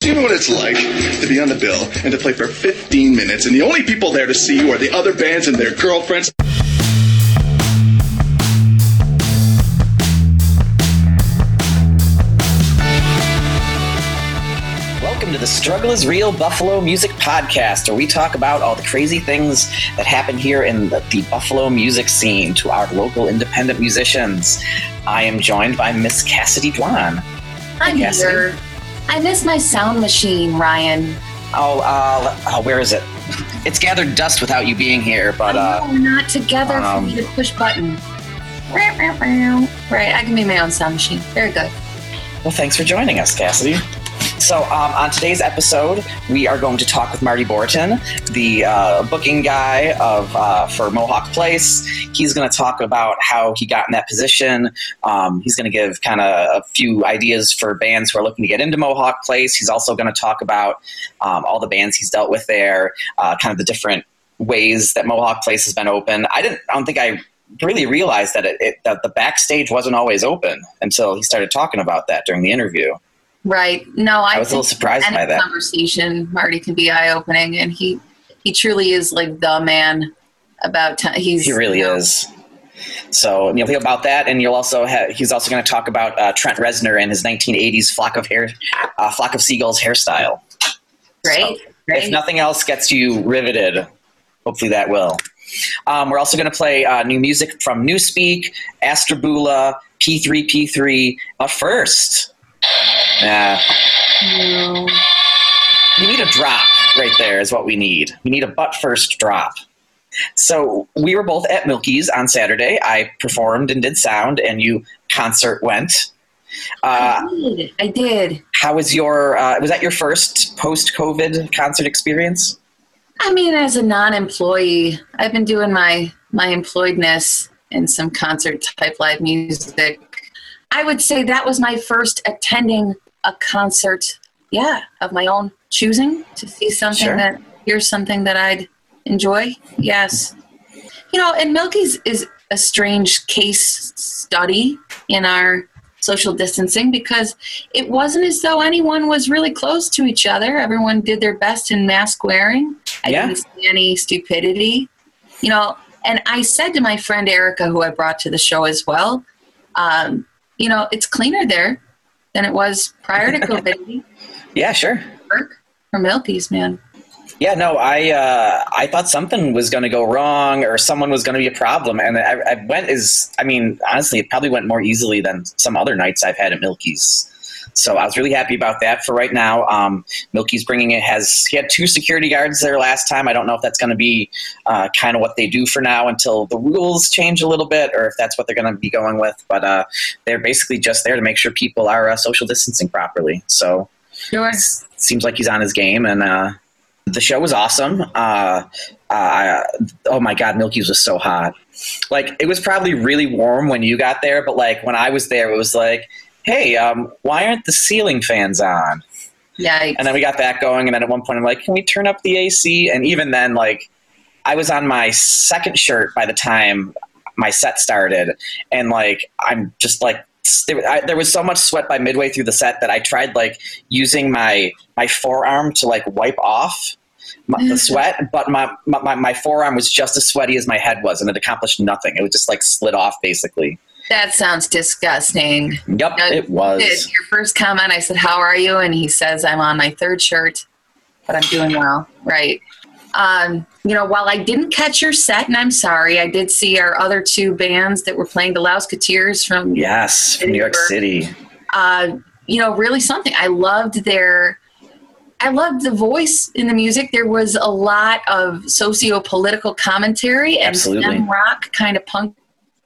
Do you know what it's like to be on the bill and to play for 15 minutes, and the only people there to see you are the other bands and their girlfriends? Welcome to the Struggle is Real Buffalo Music Podcast, where we talk about all the crazy things that happen here in the, the Buffalo music scene to our local independent musicians. I am joined by Miss Cassidy Dwan. I'm Cassidy. here. I miss my sound machine, Ryan. Oh, uh, oh, where is it? It's gathered dust without you being here, but uh, we're not together um, for me to push button. Right, I can be my own sound machine. Very good. well, thanks for joining us, Cassidy. So, um, on today's episode, we are going to talk with Marty Boratin, the uh, booking guy of uh, for Mohawk Place. He's going to talk about how he got in that position. Um, he's going to give kind of a few ideas for bands who are looking to get into Mohawk Place. He's also going to talk about um, all the bands he's dealt with there, uh, kind of the different ways that Mohawk Place has been open. I didn't. I don't think I really realized that it, it that the backstage wasn't always open until he started talking about that during the interview. Right. No, I, I was a little surprised by that. conversation, Marty can be eye opening, and he he truly is like the man about. T- he's He really you know, is. So you'll hear about that, and you'll also have. He's also going to talk about uh, Trent Reznor and his 1980s flock of hair, uh, flock of seagulls hairstyle. Great. So. If nothing else gets you riveted, hopefully that will. Um, we're also going to play uh, new music from nuspeak, Astrabula, P3P3. But first, uh, No. we need a drop right there is what we need. We need a butt first drop. So we were both at Milkie's on Saturday. I performed and did sound, and you concert went. Uh, I did. I did. how was your? Uh, was that your first post-COVID concert experience? I mean, as a non-employee, I've been doing my my employedness in some concert type live music. I would say that was my first attending a concert, yeah, of my own choosing to see something Sure. that here's something that I'd enjoy. Yes, you know, and Milkie's is a strange case study in our social distancing because it wasn't as though anyone was really close to each other. Everyone did their best in mask wearing. I Yeah. didn't see any stupidity. You know, and I said to my friend Erica, who I brought to the show as well, um, you know, it's cleaner there than it was prior to COVID. Yeah, sure. Work for Milkie's, man. Yeah, no, I uh, I thought something was going to go wrong or someone was going to be a problem, and I, I went as I mean, honestly, it probably went more easily than some other nights I've had at Milkie's. So I was really happy about that. For right now, um, Milkie's bringing it has he had two security guards there last time. I don't know if that's going to be uh, kind of what they do for now until the rules change a little bit, or if that's what they're going to be going with. But uh, they're basically just there to make sure people are uh, social distancing properly. So Sure. seems like he's on his game and uh, the show was awesome uh, oh my god milkie's was so hot like it was probably really warm when you got there but like when i was there it was like hey um, why aren't the ceiling fans on? Yikes. and then we got that going and then at one point i'm like can we turn up the ac and even then like i was on my second shirt by the time my set started and like i'm just like there, I, there was so much sweat by midway through the set that i tried like using my my forearm to like wipe off my, the sweat but my, my my forearm was just as sweaty as my head was and it accomplished nothing. It was just like slid off basically that sounds disgusting. yep Yeah, it was Your first comment, I said, How are you? And he says, I'm on my third shirt, but I'm doing well. Right. Um, you know, while I didn't catch your set, and I'm sorry, I did see our other two bands that were playing the Lousekateers from, yes from new york city uh, you know, really something. I loved their. I loved the voice in the music. There was a lot of socio-political commentary and Absolutely. rock kind of punk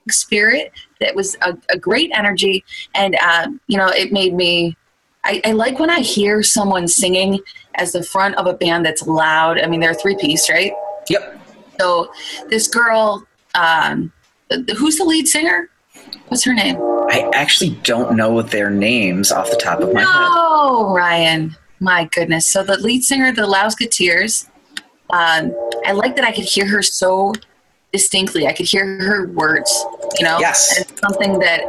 spirit that was a, a great energy. And uh, you know it made me I, I like when i hear someone singing as the front of a band that's loud. I mean they're three piece right? Yep. So this girl um, who's the lead singer? What's her name? I actually don't know their names off the top of my head. no ryan. My goodness. So the lead singer the lousekateers um, i like that i could hear her so distinctly i could hear her words you know Yes. And something that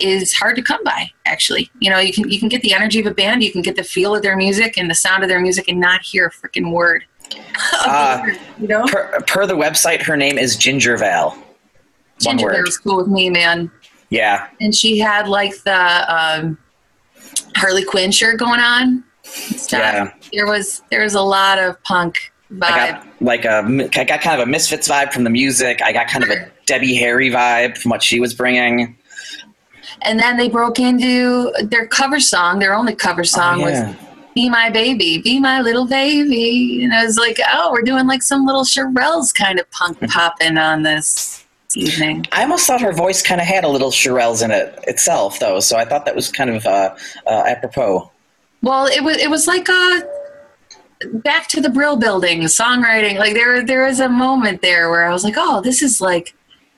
is hard to come by. Actually, you know, you can you can get the energy of a band, you can get the feel of their music and the sound of their music, and not hear a freaking word. Uh, you know, Per, per the website, her name is Ginger Val. One Ginger word. was cool with me, man. Yeah. And she had like the um, Harley Quinn shirt going on. Stuff. Yeah. There was there was a lot of punk vibe. I got like a, I got kind of a Misfits vibe from the music. I got kind of a Debbie Harry vibe from what she was bringing. and then they broke into their cover song. Their only cover song Oh, yeah. was "Be My Baby, Be My Little Baby," and I was like, "Oh, we're doing like some little Shirelles kind of punk popping on this evening." I almost thought her voice kind of had a little Shirelles in it itself, though. So I thought that was kind of uh, uh, apropos. Well, it was it was like a back to the Brill Building songwriting. Like there there was a moment there where I was like, "Oh, this is like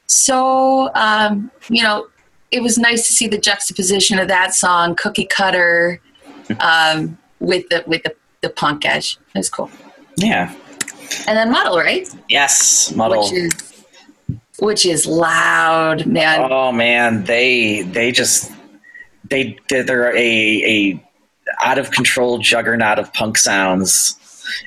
so." Um, you know, it was nice to see the juxtaposition of that song, Cookie Cutter, um, with the with the, the punk edge. It was cool. Yeah. And then Muddle, right? Yes, Muddle. Which is which is loud, man. Oh man, they they just they they're a a out of control juggernaut of punk sounds.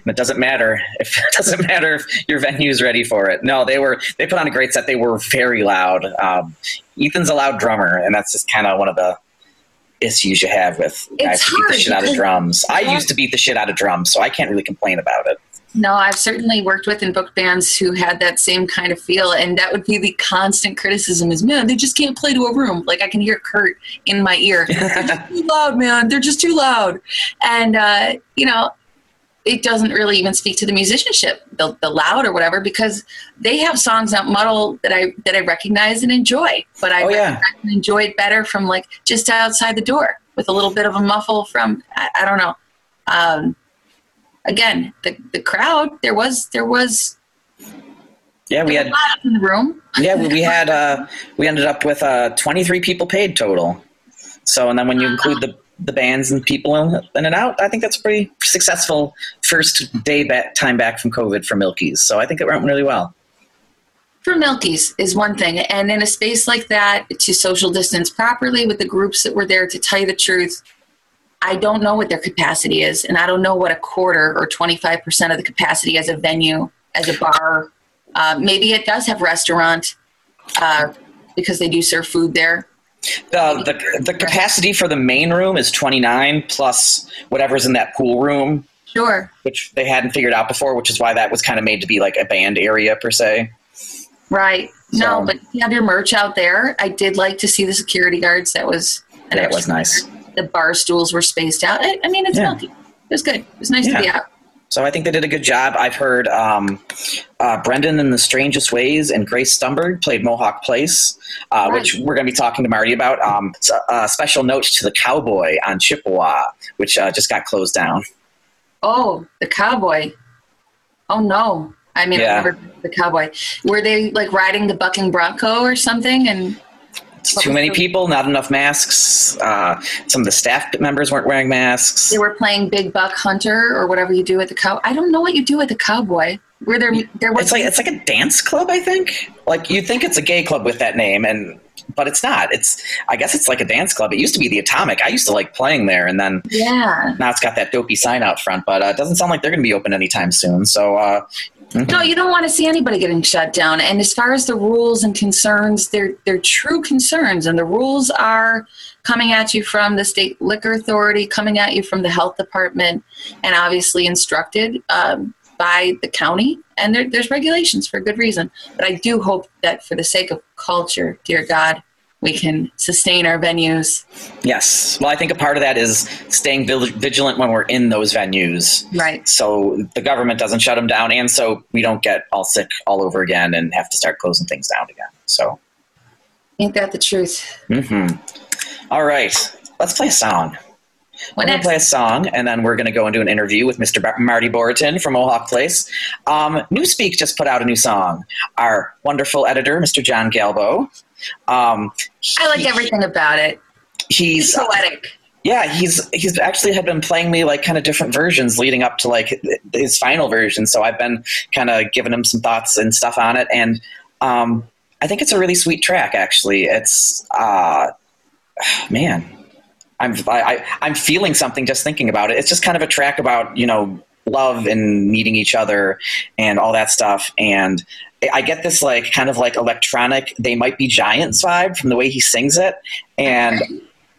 And it doesn't matter if it doesn't matter if your venue's ready for it. No, they were they put on a great set. They were very loud. Um, Ethan's a loud drummer, and that's just kind of one of the issues you have with guys who beat the shit out of drums. I used to beat the shit out of drums, so I can't really complain about it. No, I've certainly worked with and booked bands who had that same kind of feel, and that would be the constant criticism: is man, they just can't play to a room. Like I can hear Kurt in my ear. They're just too loud, man. They're just too loud, and uh, you know, it doesn't really even speak to the musicianship, the, the loud or whatever, because they have songs out muddle that I that I recognize and enjoy, but I Oh, yeah. and enjoy it better from like just outside the door with a little bit of a muffle from I, I don't know. Um, again, the the crowd there was there was Yeah, we had was a lot in the room. Yeah, we we had uh, we ended up with uh, 23 people paid total. So, and then when you include the the bands and people in, in and out, I think that's a pretty successful first day back, time back from COVID for Milkie's. So I think it went really well. For Milkie's is one thing, and in a space like that, to social distance properly with the groups that were there. To tell you the truth, I don't know what their capacity is, and I don't know what a quarter or twenty five percent of the capacity as a venue, as a bar. Uh, maybe it does have restaurant uh, because they do serve food there. The, the the capacity for the main room is 29 plus whatever's in that pool room, Sure, which they hadn't figured out before, which is why that was kind of made to be like a band area per se. right. No, but you have your merch out there. I did like to see the security guards. That was That was nice. the bar stools were spaced out. I, I mean, it's Yeah. Milky. It was good. It was nice Yeah. to be out. So I think they did a good job. I've heard um, uh, Brendan in the Strangest Ways and Grace Stumberg played Mohawk Place, uh, Right. which we're going to be talking to Marty about. Um, a special note to the Cowboy on Chippewa, which uh, just got closed down. Oh, the cowboy. Oh no. I mean, Yeah. I've never been to the cowboy. Were they like riding the bucking bronco or something? And too many people, not enough masks. Uh, some of the staff members weren't wearing masks. they were playing big buck hunter or whatever you do at the cow. I don't know what you do at the cowboy. Were there? There was It's like it's like a dance club, I think. Like you think it's a gay club with that name, and but it's not. It's I guess it's like a dance club. It used to be the Atomic. I used to like playing there, and then yeah. now it's got that dopey sign out front. But uh, it doesn't sound like they're going to be open anytime soon. So uh, No, you don't want to see anybody getting shut down. And as far as the rules and concerns, they're they're true concerns, and the rules are coming at you from the state liquor authority, coming at you from the health department, and obviously instructed um, by the county. And there, there's regulations for a good reason. But I do hope that for the sake of culture, dear God, we can sustain our venues. yes, well, I think a part of that is staying vil- vigilant when we're in those venues. Right. So the government doesn't shut them down, and so we don't get all sick all over again and have to start closing things down again. So. Ain't that the truth? hmm All right, let's play a song. What we're going to play a song, and then we're going to go into an interview with Mr. Bar- Marty Boratin from Mohawk Place. Um, nuspeak just put out a new song. Our wonderful editor, Mr. John Galbo. Um, I like everything about it. He's It's poetic. yeah, he's he's actually had been playing me like kind of different versions leading up to like his final version. So I've been kind of giving him some thoughts and stuff on it, and um, I think it's a really sweet track. Actually, it's uh, man, I'm I, I'm feeling something just thinking about it. It's just kind of a track about you know love and meeting each other and all that stuff. And I get this like kind of like electronic "They Might Be Giants" vibe from the way he sings it, and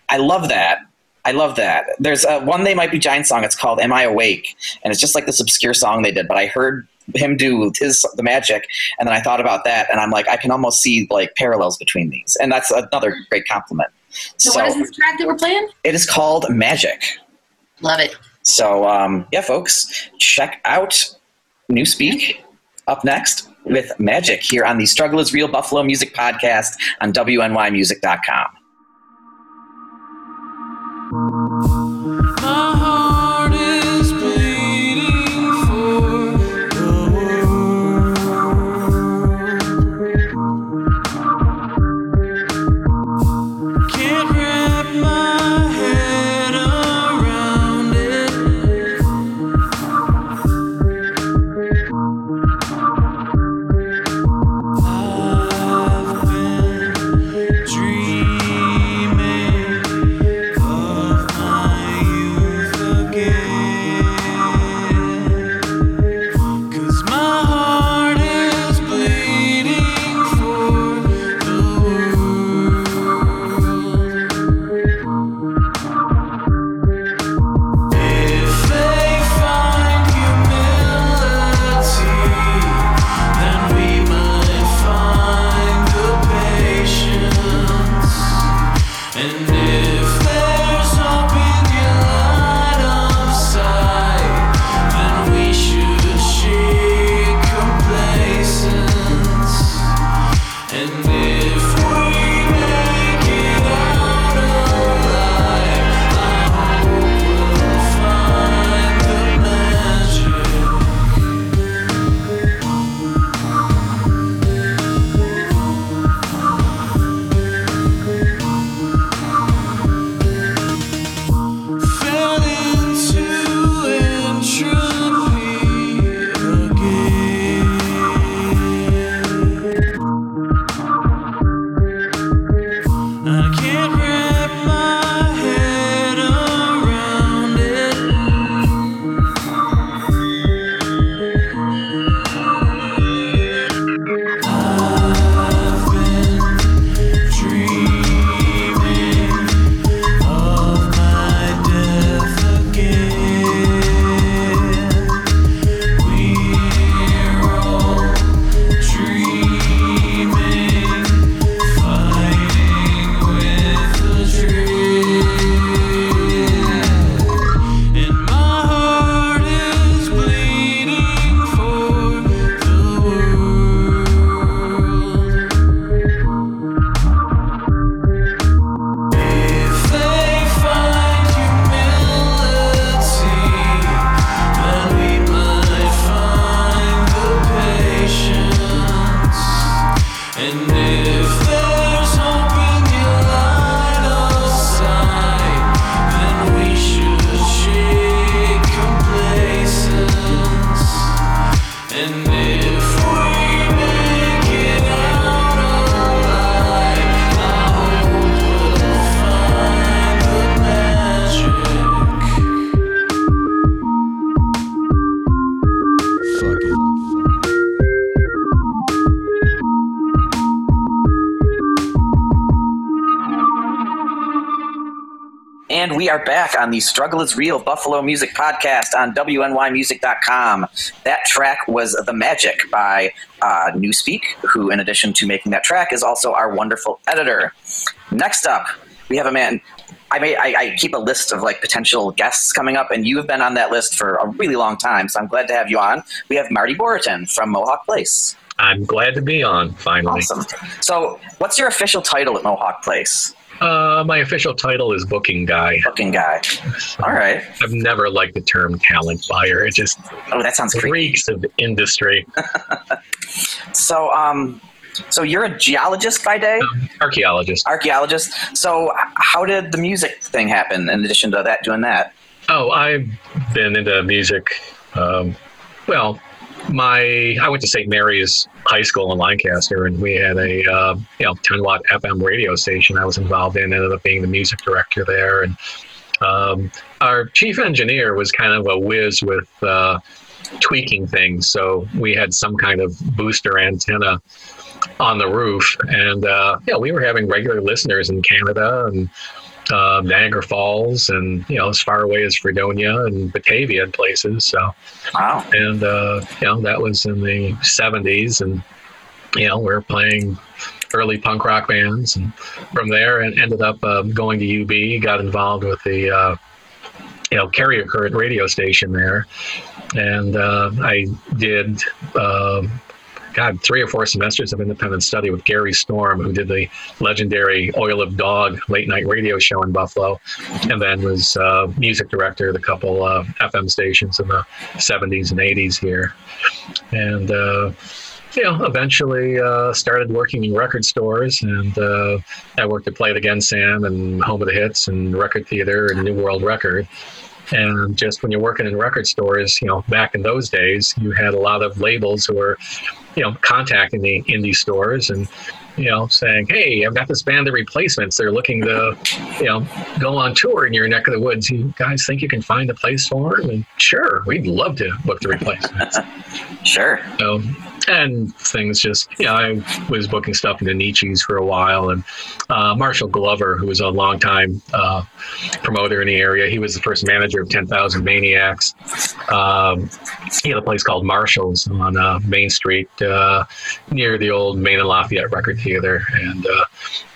I love that. I love that. There's a one "They Might Be Giants" song. It's called "Am I Awake?" and it's just like this obscure song they did. But I heard him do his the magic, and then I thought about that, and I'm like, I can almost see like parallels between these, and that's another great compliment. So, what is this track that we're playing? It is called Magic. Love it. So um, yeah, folks, check out nuspeak up next with Magic here on the Struggle is Real Buffalo Music Podcast on WNYMusic.com. we are back on the Struggle is Real Buffalo Music Podcast on WNYMusic.com. That track was The Magic by uh, nuspeak, who, in addition to making that track, is also our wonderful editor. Next up, we have a man. I, may, I, I keep a list of like potential guests coming up, and you have been on that list for a really long time, so I'm glad to have you on. We have Marty Boratin from Mohawk Place. I'm glad to be on finally. Awesome. So, what's your official title at Mohawk Place? Uh, my official title is booking guy. Booking guy. All right. I've never liked the term talent buyer. It just Oh, that sounds creepy. reeks of industry. So, um, so you're a geologist by day, Archaeologist. archaeologist. So, how did the music thing happen? In addition to that, doing that, Oh, I've been into music. Um, well, my I went to St. Mary's High School in Lancaster, and we had a uh, you know 10 watt FM radio station. I was involved in. Ended up being the music director there, and um, our chief engineer was kind of a whiz with uh, tweaking things. So we had some kind of booster antenna on the roof, and uh, yeah, we were having regular listeners in Canada and uh, Niagara Falls, and you know as far away as Fredonia and Batavia and places. So Wow. and uh, you know that was in the 70s and you know we were playing early punk rock bands and from there and ended up um, going to ub got involved with the uh, you know carrier current radio station there and uh, i did um God, three or four semesters of independent study with Gary Storm, who did the legendary Oil of Dog late night radio show in Buffalo, and then was uh, music director at a couple uh, FM stations in the 70s and 80s here. And, uh, you know, eventually uh, started working in record stores, and uh, I worked at Play It Again Sam and Home of the Hits and Record Theater and New World Record. And just when you're working in record stores, you know, back in those days, you had a lot of labels who were, you know, contacting the indie stores and, you know, saying, "Hey, I've got this band, The Replacements. They're looking to, you know, go on tour in your neck of the woods. You guys think you can find a place for them?" And sure, we'd love to book The Replacements. Sure. So, and things just, know, I was booking stuff into Nietzsche's for a while. And uh, Marshall Glover, who was a longtime uh, promoter in the area, he was the first manager of 10,000 Maniacs. Um, he had a place called Marshall's on uh, Main Street uh, near the old Main and Lafayette Record Theater. And, uh,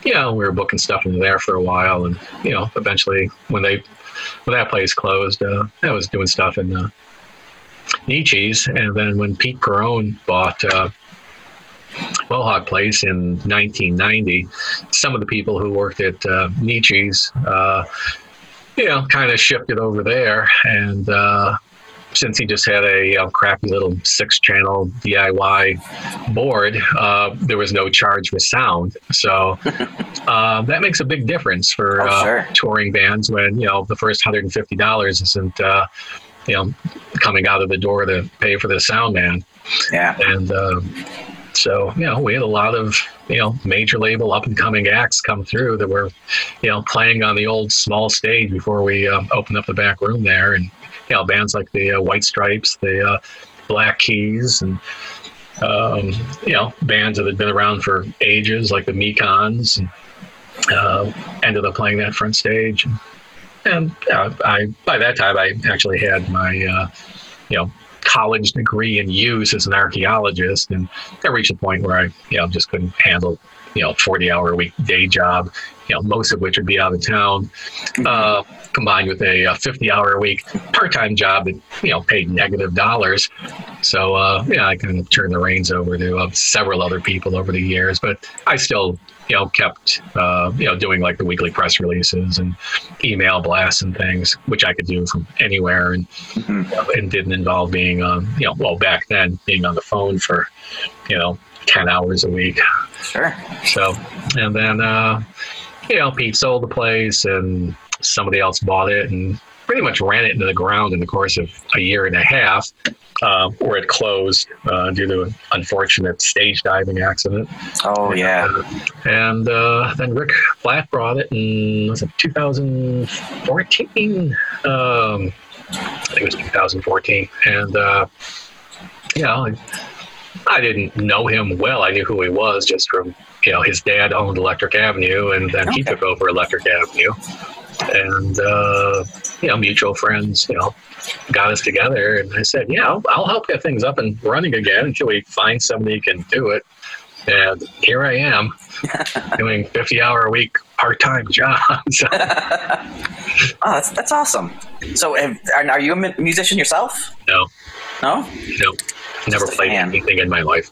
you know, we were booking stuff into there for a while. And, you know, eventually when they, when that place closed, uh, I was doing stuff in uh, Nietzsche's, and then when Pete Perone bought uh, Mohawk Place in 1990, some of the people who worked at uh, Nietzsche's, uh, you know, kind of shifted over there, and uh, since he just had a uh, crappy little six-channel DIY board, uh, there was no charge for sound, so uh, that makes a big difference for Oh, uh, sure. touring bands when you know the first hundred and fifty dollars isn't. Uh, you know, coming out of the door to pay for the sound man. Yeah. And um, so, you know, we had a lot of, you know, major label up and coming acts come through that were, you know, playing on the old small stage before we um, opened up the back room there. And, you know, bands like the uh, White Stripes, the uh, Black Keys, and, um, you know, bands that had been around for ages like the Mekons and uh, ended up playing that front stage. And uh, I, by that time, I actually had my, uh, you know, college degree in use as an archaeologist, and I reached a point where I, you know, just couldn't handle, you know, forty hour a week day job, you know, most of which would be out of town, uh, combined with a, uh fifty hour a week part time job that you know paid negative dollars. So uh, yeah, I kind of turned the reins over to uh, several other people over the years, but I still. You know, kept uh, you know doing like the weekly press releases and email blasts and things, which I could do from anywhere, and and didn't involve being on, you know, well, back then being on the phone for, you know, 10 hours a week. Sure. So, and then, uh, you know, Pete sold the place and somebody else bought it and pretty much ran it into the ground in the course of a year and a half, uh, where it closed uh, due to an unfortunate stage diving accident. Oh yeah. And uh, then Rick Flat brought it in, was it 2014? Um, I think it was 2014. And, uh, yeah, I, I didn't know him well. I knew who he was just from, you know, his dad owned Electric Avenue, and then he took over Electric Avenue. And, uh, you know, mutual friends, you know, got us together. And I said, yeah, I'll, I'll help get things up and running again until we find somebody who can do it. And here I am doing 50 hour a week part time jobs. Oh, that's that's awesome. So, have, are, you a musician yourself? no, No. no, never played fan. anything in my life.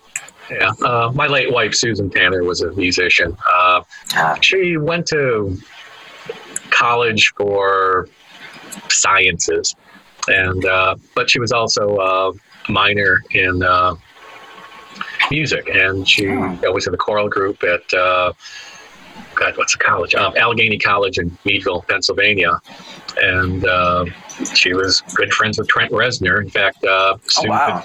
Yeah. Uh, my late wife, Susan Tanner, was a musician. Uh, Ah, she went to college for sciences, and uh, but she was also a minor in uh, music, and she Oh. always had a choral group at uh, God, what's the college? Um, Allegheny College in Meadville, Pennsylvania, and uh, she was good friends with Trent Reznor. In fact, uh, Oh wow.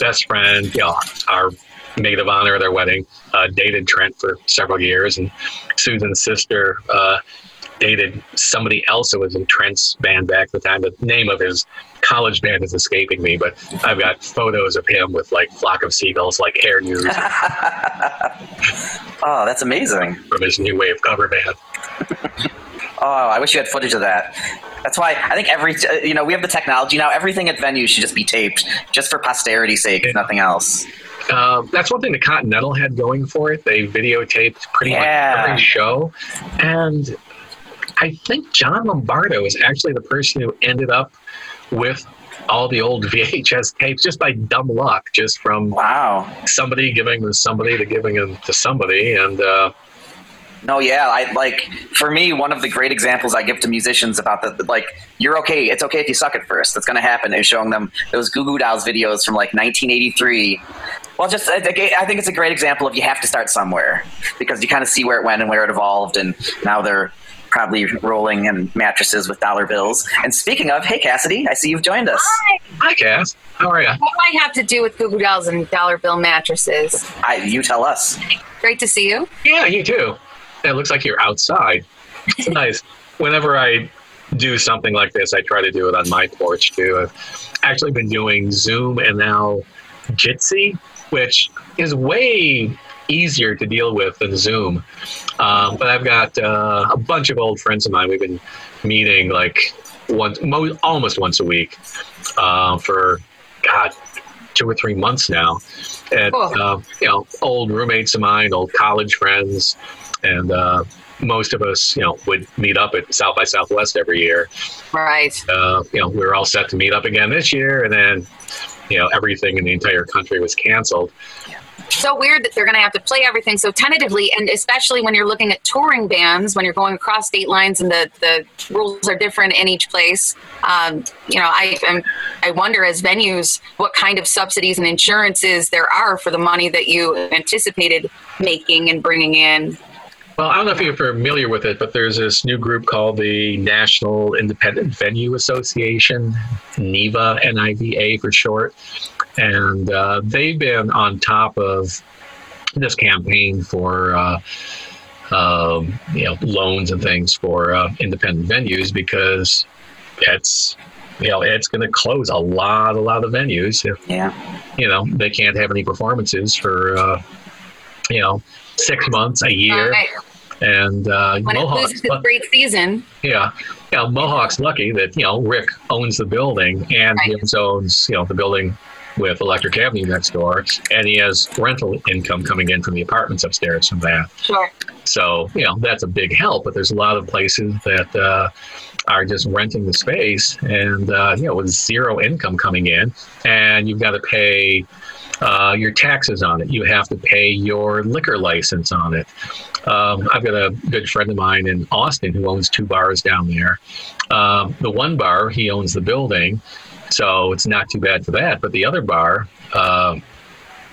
best friend, you know, our maid of honor at their wedding, uh, dated Trent for several years, and Susan's sister uh, dated somebody else who was in Trent's band back at the time. The name of his college band is escaping me, but I've got photos of him with like flock of seagulls, like hairdos Oh, that's amazing. from his new wave cover band. Oh, I wish you had footage of that. That's why I think every you know we have the technology now. Everything at venues should just be taped, just for posterity's sake, if nothing else. Um, that's one thing the Continental had going for it. They videotaped pretty Yeah. much every show, and I think John Lombardo is actually the person who ended up with all the old VHS tapes just by dumb luck, just from Wow. somebody giving to somebody to giving them to somebody, and uh, No, yeah, I like for me one of the great examples I give to musicians about the like you're okay, it's okay if you suck at first. That's going to happen. Is showing them those Goo Goo Dolls videos from like 1983. Well, just I think it's a great example of you have to start somewhere because you kind of see where it went and where it evolved, and now they're probably rolling in mattresses with dollar bills. And speaking of, hey Cassidy, I see you've joined us. Hi. hi, Cass, how are you? What do I have to do with Goo Goo Dolls and dollar bill mattresses? I, you tell us. Great to see you. Yeah, you too. It looks like you're outside. It's nice. Whenever I do something like this, I try to do it on my porch too. I've actually been doing Zoom and now Jitsi, which is way easier to deal with than Zoom. Um, but I've got uh, a bunch of old friends of mine. We've been meeting like once, mo- almost once a week uh, for God, two or three months now. And uh, you know, old roommates of mine, old college friends, and uh, most of us, you know, would meet up at South by Southwest every year. Right. Uh, you know, we were all set to meet up again this year, and then, you know, everything in the entire country was canceled. So weird that they're going to have to play everything so tentatively, and especially when you're looking at touring bands, when you're going across state lines and the, the rules are different in each place. Um, you know, I I'm, I wonder as venues what kind of subsidies and insurances there are for the money that you anticipated making and bringing in. Well, I don't know if you're familiar with it, but there's this new group called the National Independent Venue Association, NIVA, N-I-V-A for short, and uh, they've been on top of this campaign for uh, um, you know loans and things for uh, independent venues because it's you know it's going to close a lot, a lot of venues if Yeah. you know they can't have any performances for uh, you know six months, a year Right. And uh, When it Mohawks. its great season, yeah, yeah. Mohawk's lucky that you know Rick owns the building and Right. also owns you know the building with Electric Avenue next door, and he has rental income coming in from the apartments upstairs from that. sure. So you know that's a big help. But there's a lot of places that uh, are just renting the space, and uh, you know with zero income coming in, and you've got to pay uh, your taxes on it. You have to pay your liquor license on it. Um, I've got a good friend of mine in Austin who owns two bars down there. Um, the one bar he owns the building, so it's not too bad for that. But the other bar, uh,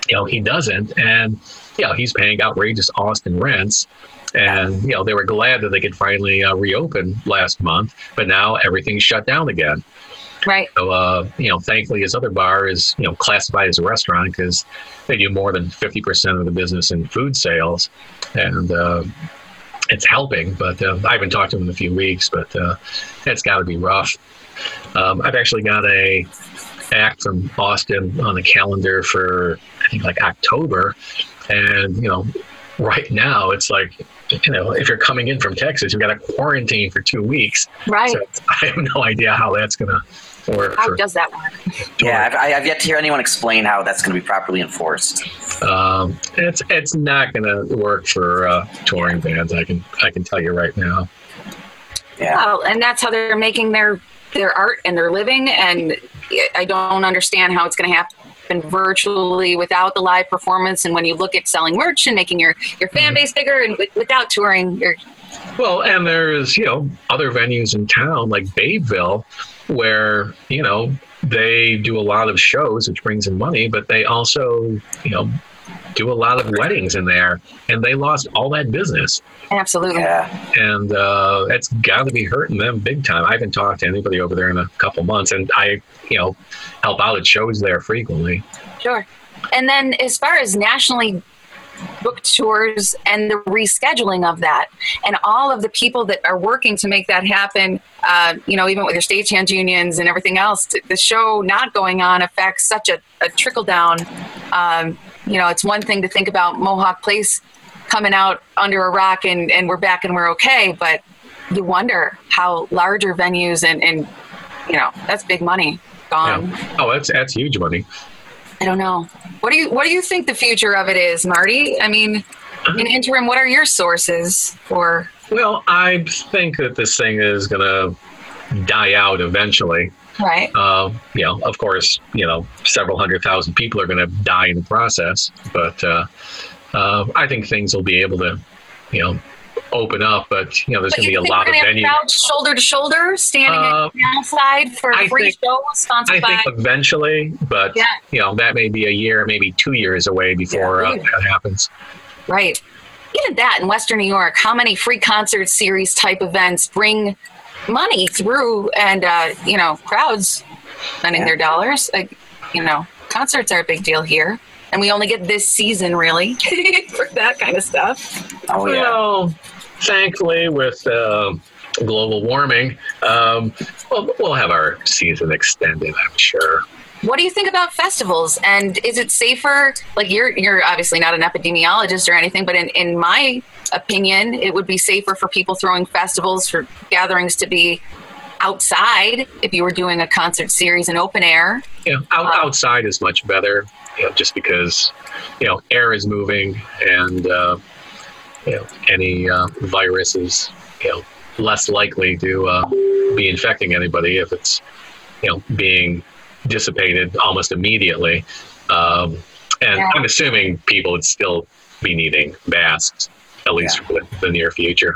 you know, he doesn't, and you know, he's paying outrageous Austin rents. And you know, they were glad that they could finally uh, reopen last month, but now everything's shut down again. Right. So, uh, you know, thankfully his other bar is, you know, classified as a restaurant because they do more than 50% of the business in food sales. And uh, it's helping, but uh, I haven't talked to him in a few weeks, but uh, it's got to be rough. Um, I've actually got a act from Austin on the calendar for, I think, like October. And, you know, right now it's like, you know, if you're coming in from Texas, you've got to quarantine for two weeks. Right. So I have no idea how that's going to work. How for does that work? Yeah, I've, I- I've yet to hear anyone explain how that's going to be properly enforced. Um, it's it's not going to work for uh, touring bands. I can I can tell you right now. Yeah. Well, and that's how they're making their their art and their living. And I don't understand how it's going to happen virtually without the live performance. And when you look at selling merch and making your your fan base bigger, and with, without touring, you're Well, and there's you know other venues in town like Babeville, where you know they do a lot of shows, which brings in money, but they also you know do a lot of weddings in there, and they lost all that business, Absolutely. Yeah. and uh, it's got to be hurting them big time. I haven't talked to anybody over there in a couple months, and I, you know, help out at shows there frequently. Sure. And then as far as nationally booked tours and the rescheduling of that and all of the people that are working to make that happen, uh, you know, even with your stagehand unions and everything else, the show not going on affects such a, a trickle down. Um, you know, it's one thing to think about Mohawk Place coming out under a rock and, and we're back and we're okay, but you wonder how larger venues and, and you know, that's big money gone. Yeah. Oh, that's that's huge money. I don't know. What do you What do you think the future of it is, Marty? I mean, in interim, what are your sources for? Well, I think that this thing is going to die out eventually. Right. Uh, you know, of course, you know, several hundred thousand people are going to die in the process, but uh, uh, I think things will be able to, you know, open up. But you know, there's going to be a lot of venues. shoulder to shoulder, standing Uh, outside for a I free think- show sponsored I by? think eventually, but Yeah. you know, that may be a year, maybe two years away before uh, that happens. Right. Even that in Western New York, how many free concert series type events bring money through and, uh, you know, crowds spending Yeah. their dollars? Like, you know, concerts are a big deal here. And we only get this season, really, for that kind of stuff. Oh yeah. Well, thankfully, with uh, global warming, um, we'll, we'll have our season extended, I'm sure. What do you think about festivals? And is it safer? Like you're you're obviously not an epidemiologist or anything, but in, in my opinion, it would be safer for people throwing festivals for gatherings to be outside if you were doing a concert series in open air. yeah out, Wow. outside is much better, you know, just because you know air is moving and uh, you know any uh, virus is you know less likely to uh, be infecting anybody if it's you know being dissipated almost immediately. Um, and Yeah. I'm assuming people would still be needing masks at least Yeah. for the, the near future.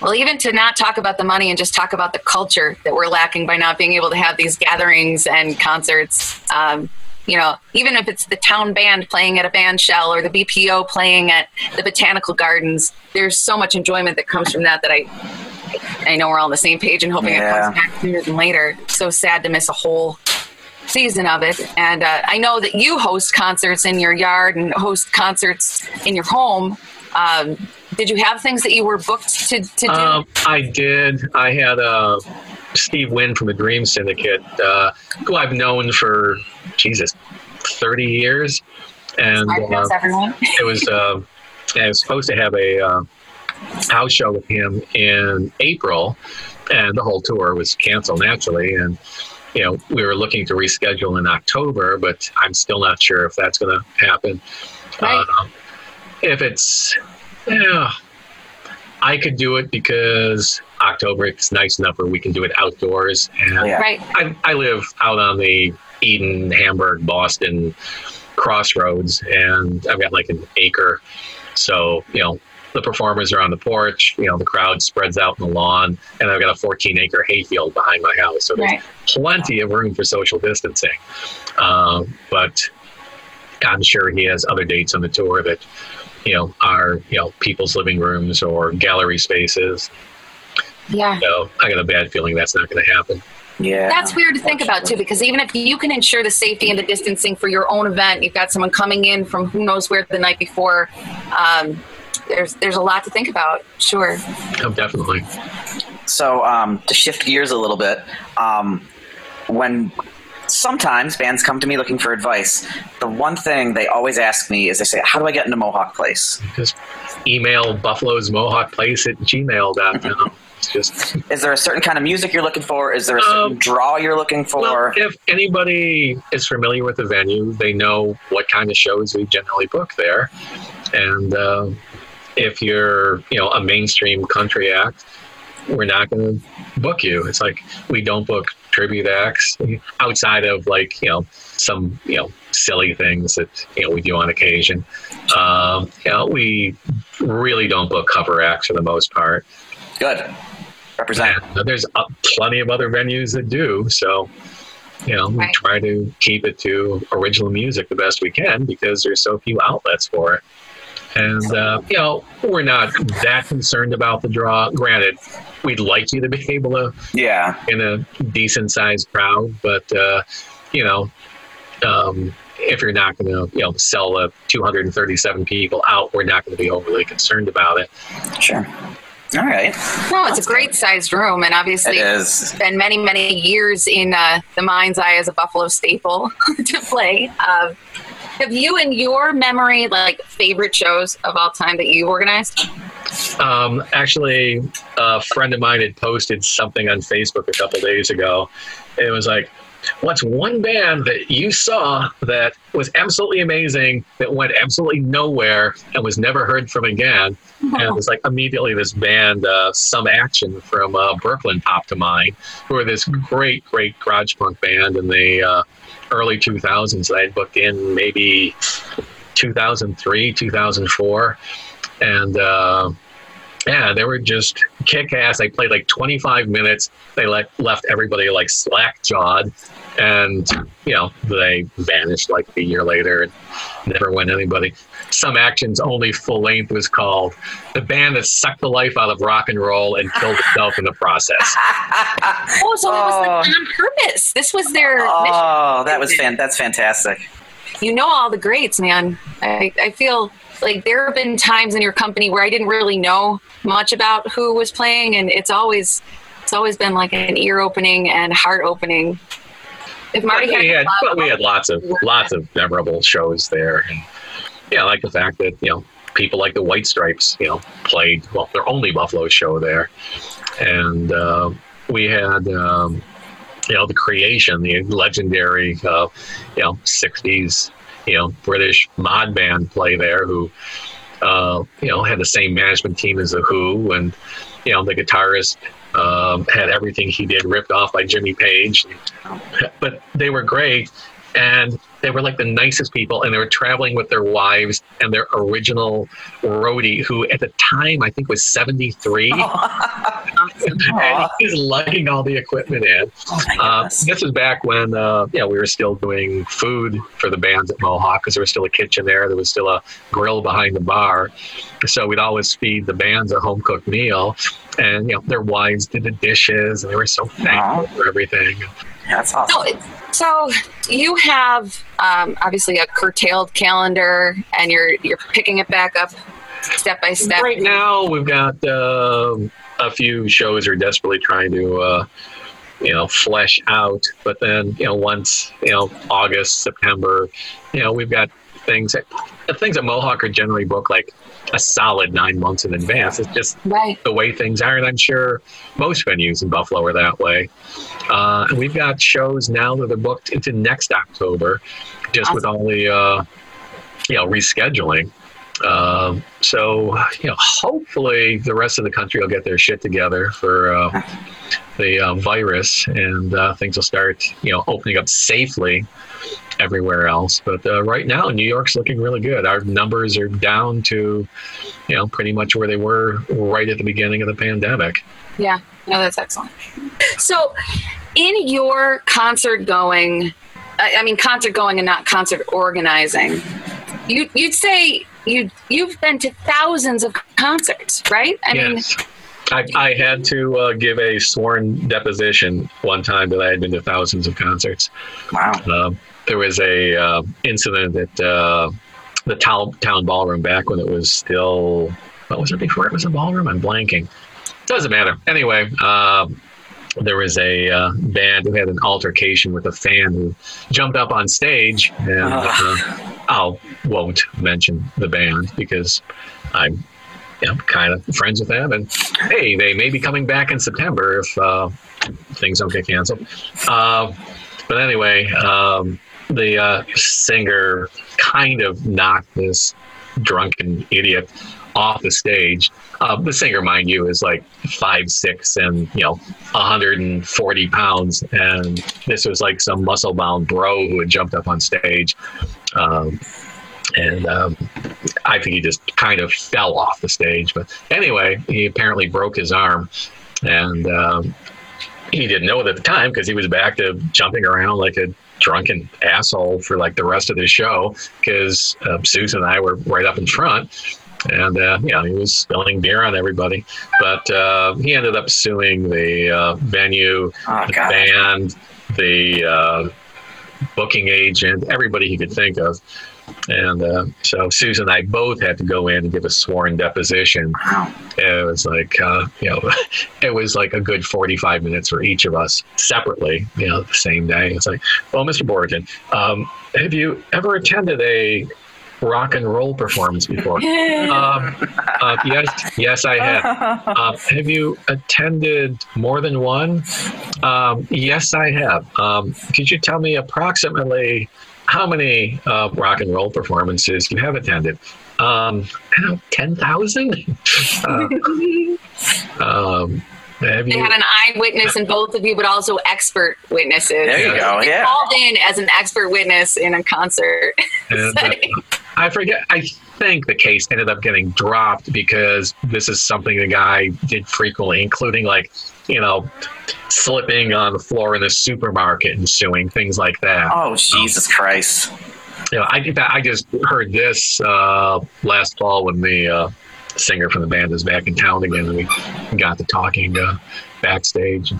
Well, even to not talk about the money and just talk about the culture that we're lacking by not being able to have these gatherings and concerts. Um, you know, even if it's the town band playing at a band shell or the BPO playing at the botanical gardens, there's so much enjoyment that comes from that that I, I know we're all on the same page and hoping Yeah. it comes back sooner than later. So sad to miss a whole season of it. And uh, I know that you host concerts in your yard and host concerts in your home. Um, did you have things that you were booked to, to do? Um, I did. I had uh, Steve Wynn from the Dream Syndicate, uh, who I've known for Jesus, thirty years, and uh, it was uh, I was supposed to have a uh, house show with him in April, and the whole tour was canceled naturally. And you know, we were looking to reschedule in October, but I'm still not sure if that's going to happen. Right. Um, if it's, yeah, I could do it because October it's nice enough where we can do it outdoors, and Yeah. Right. I, I live out on the Eden, Hamburg, Boston crossroads, and I've got like an acre. So, you know, the performers are on the porch, you know, the crowd spreads out in the lawn, and I've got a 14 acre hayfield behind my house. So there's Right. plenty of room for social distancing. Um, but I'm sure he has other dates on the tour that, you know, our you know, people's living rooms or gallery spaces. Yeah. So I got a bad feeling that's not going to happen. Yeah. That's weird to think about too, because even if you can ensure the safety and the distancing for your own event, you've got someone coming in from who knows where the night before. Um, there's there's a lot to think about. Sure. Oh, definitely. So um, to shift gears a little bit, um, when sometimes bands come to me looking for advice, the one thing they always ask me is they say, "How do I get into Mohawk Place?" Just email buffalo's mohawk place at gmail.com. Just, Is there a certain kind of music you're looking for? Is there a certain Um, draw you're looking for? well, if anybody is familiar with the venue, they know what kind of shows we generally book there. And uh, if you're, you know, a mainstream country act, we're not going to book you. It's like we don't book tribute acts outside of like, you know, some, you know, silly things that, you know, we do on occasion. Um, you know, we really don't book cover acts for the most part. Good. Represent. And there's uh, plenty of other venues that do. So, you know, we Right. try to keep it to original music the best we can because there's so few outlets for it. And, uh, you know, we're not that concerned about the draw. Granted, we'd like you to be able to Yeah. in a decent sized crowd, but, uh, you know, um, if you're not going to, you know, sell uh, 237 people out, we're not going to be overly concerned about it. Sure. All right. No, it's a great sized room, and obviously, It is. been many, many years in uh, the mind's eye as a Buffalo staple to play. Uh, have you, in your memory, like favorite shows of all time that you organized? Um, actually, a friend of mine had posted something on Facebook a couple days ago. It was like, "What's one band that you saw that was absolutely amazing that went absolutely nowhere and was never heard from again?" And it was like immediately this band, uh, Some Action from uh, Brooklyn, popped to mind, who were this great, great garage punk band in the uh, early 2000s that I had booked in maybe 2003, 2004, and. Uh, yeah, they were just kick ass. They played like 25 minutes. They let, left everybody like slack jawed. And, you know, they vanished like a year later and never went anybody. Some Action's only full length was called The Band That Sucked the Life Out of Rock and Roll and Killed Itself in the Process. Oh, so it was Oh. like on purpose. This was their Oh, that was fan. That's fantastic. You know all the greats, man. I, I feel like there have been times in your company where I didn't really know much about who was playing, and it's always it's always been like an ear opening and heart opening. If Marty had, had, but we had lots of lots of memorable shows there, and yeah, I like the fact that you know people like the White Stripes, you know, played well their only Buffalo show there, and uh, we had um, you know the Creation, the legendary uh, you know '60s you know British mod band play there, who uh, you know had the same management team as the Who, and you know the guitarist um, had everything he did ripped off by Jimmy Page. But they were great. And they were like the nicest people and they were traveling with their wives and their original roadie who at the time i think was 73 and he's lugging all the equipment in. Oh uh, this was back when uh, know we were still doing food for the bands at mohawk because there was still a kitchen there. There was still a grill behind the bar. So we'd always feed the bands a home cooked meal. And you know their wives did the dishes and they were so thankful for everything That's awesome. No, it- so you have um, obviously a curtailed calendar, and you're you're picking it back up step by step. Right now, we've got um a few shows we're desperately trying to, uh, you know, flesh out. But then, you know, once you know August, September, you know, we've got things that things at Mohawk are generally booked like a solid nine months in advance. It's just Right. the way things are, and I'm sure most venues in Buffalo are that way. Uh, and we've got shows now that are booked into next October, just with all the uh, you know rescheduling. Um, so you know, hopefully the rest of the country will get their shit together for uh, the uh, virus, and uh, things will start you know opening up safely everywhere else. But uh, right now, New York's looking really good. Our numbers are down to you know pretty much where they were right at the beginning of the pandemic. Yeah. No, that's excellent. So, in your concert going, I, I mean concert going and not concert organizing, you you'd say you you've been to thousands of concerts, right? I mean. I, I had to uh, give a sworn deposition one time that I had been to thousands of concerts. Wow. Uh, there was a uh, incident at uh, the town, town ballroom back when it was still what was it before it was a ballroom? I'm blanking. Doesn't matter. Anyway, um, there was a uh, band who had an altercation with a fan who jumped up on stage, and uh, I won't mention the band because I'm know, kind of friends with them, and hey, they may be coming back in September if uh, things don't get canceled. Uh, but anyway, um, the uh, singer kind of knocked this drunken idiot off the stage. Uh, the singer, mind you, is like five six and you know 140 pounds, and this was like some muscle bound bro who had jumped up on stage. Um, and um, I think he just kind of fell off the stage. But anyway, he apparently broke his arm, and um, he didn't know it at the time because he was back to jumping around like a drunken asshole for like the rest of the show because uh, Susan and I were right up in front. And uh, know he was spilling beer on everybody, but uh, he ended up suing the uh, venue, Oh, the God. band, the uh, booking agent, everybody he could think of. And uh, so Susan and I both had to go in and give a sworn deposition. Wow. And it was like, uh, you know, it was like a good 45 minutes for each of us separately, you know, the same day. It's like, well, Mr. Boratin, um, have you ever attended a rock and roll performance before? um, uh, yes, yes, I have. Uh, have you attended more than one? Um, yes, I have. Um, could you tell me approximately how many uh, rock and roll performances you have attended? Um, I don't know, 10,000? Uh, um, have They you? had an eyewitness in both of you, but also expert witnesses. There you go. They Yeah. called in as an expert witness in a concert. And, uh, I forget. I think the case ended up getting dropped because this is something the guy did frequently, including like, you know, slipping on the floor in the supermarket and suing things like that. Oh, Jesus Christ. You know, I did that. I just heard this uh, last fall when the uh, singer from the band is back in town again, and we got to talking uh, backstage.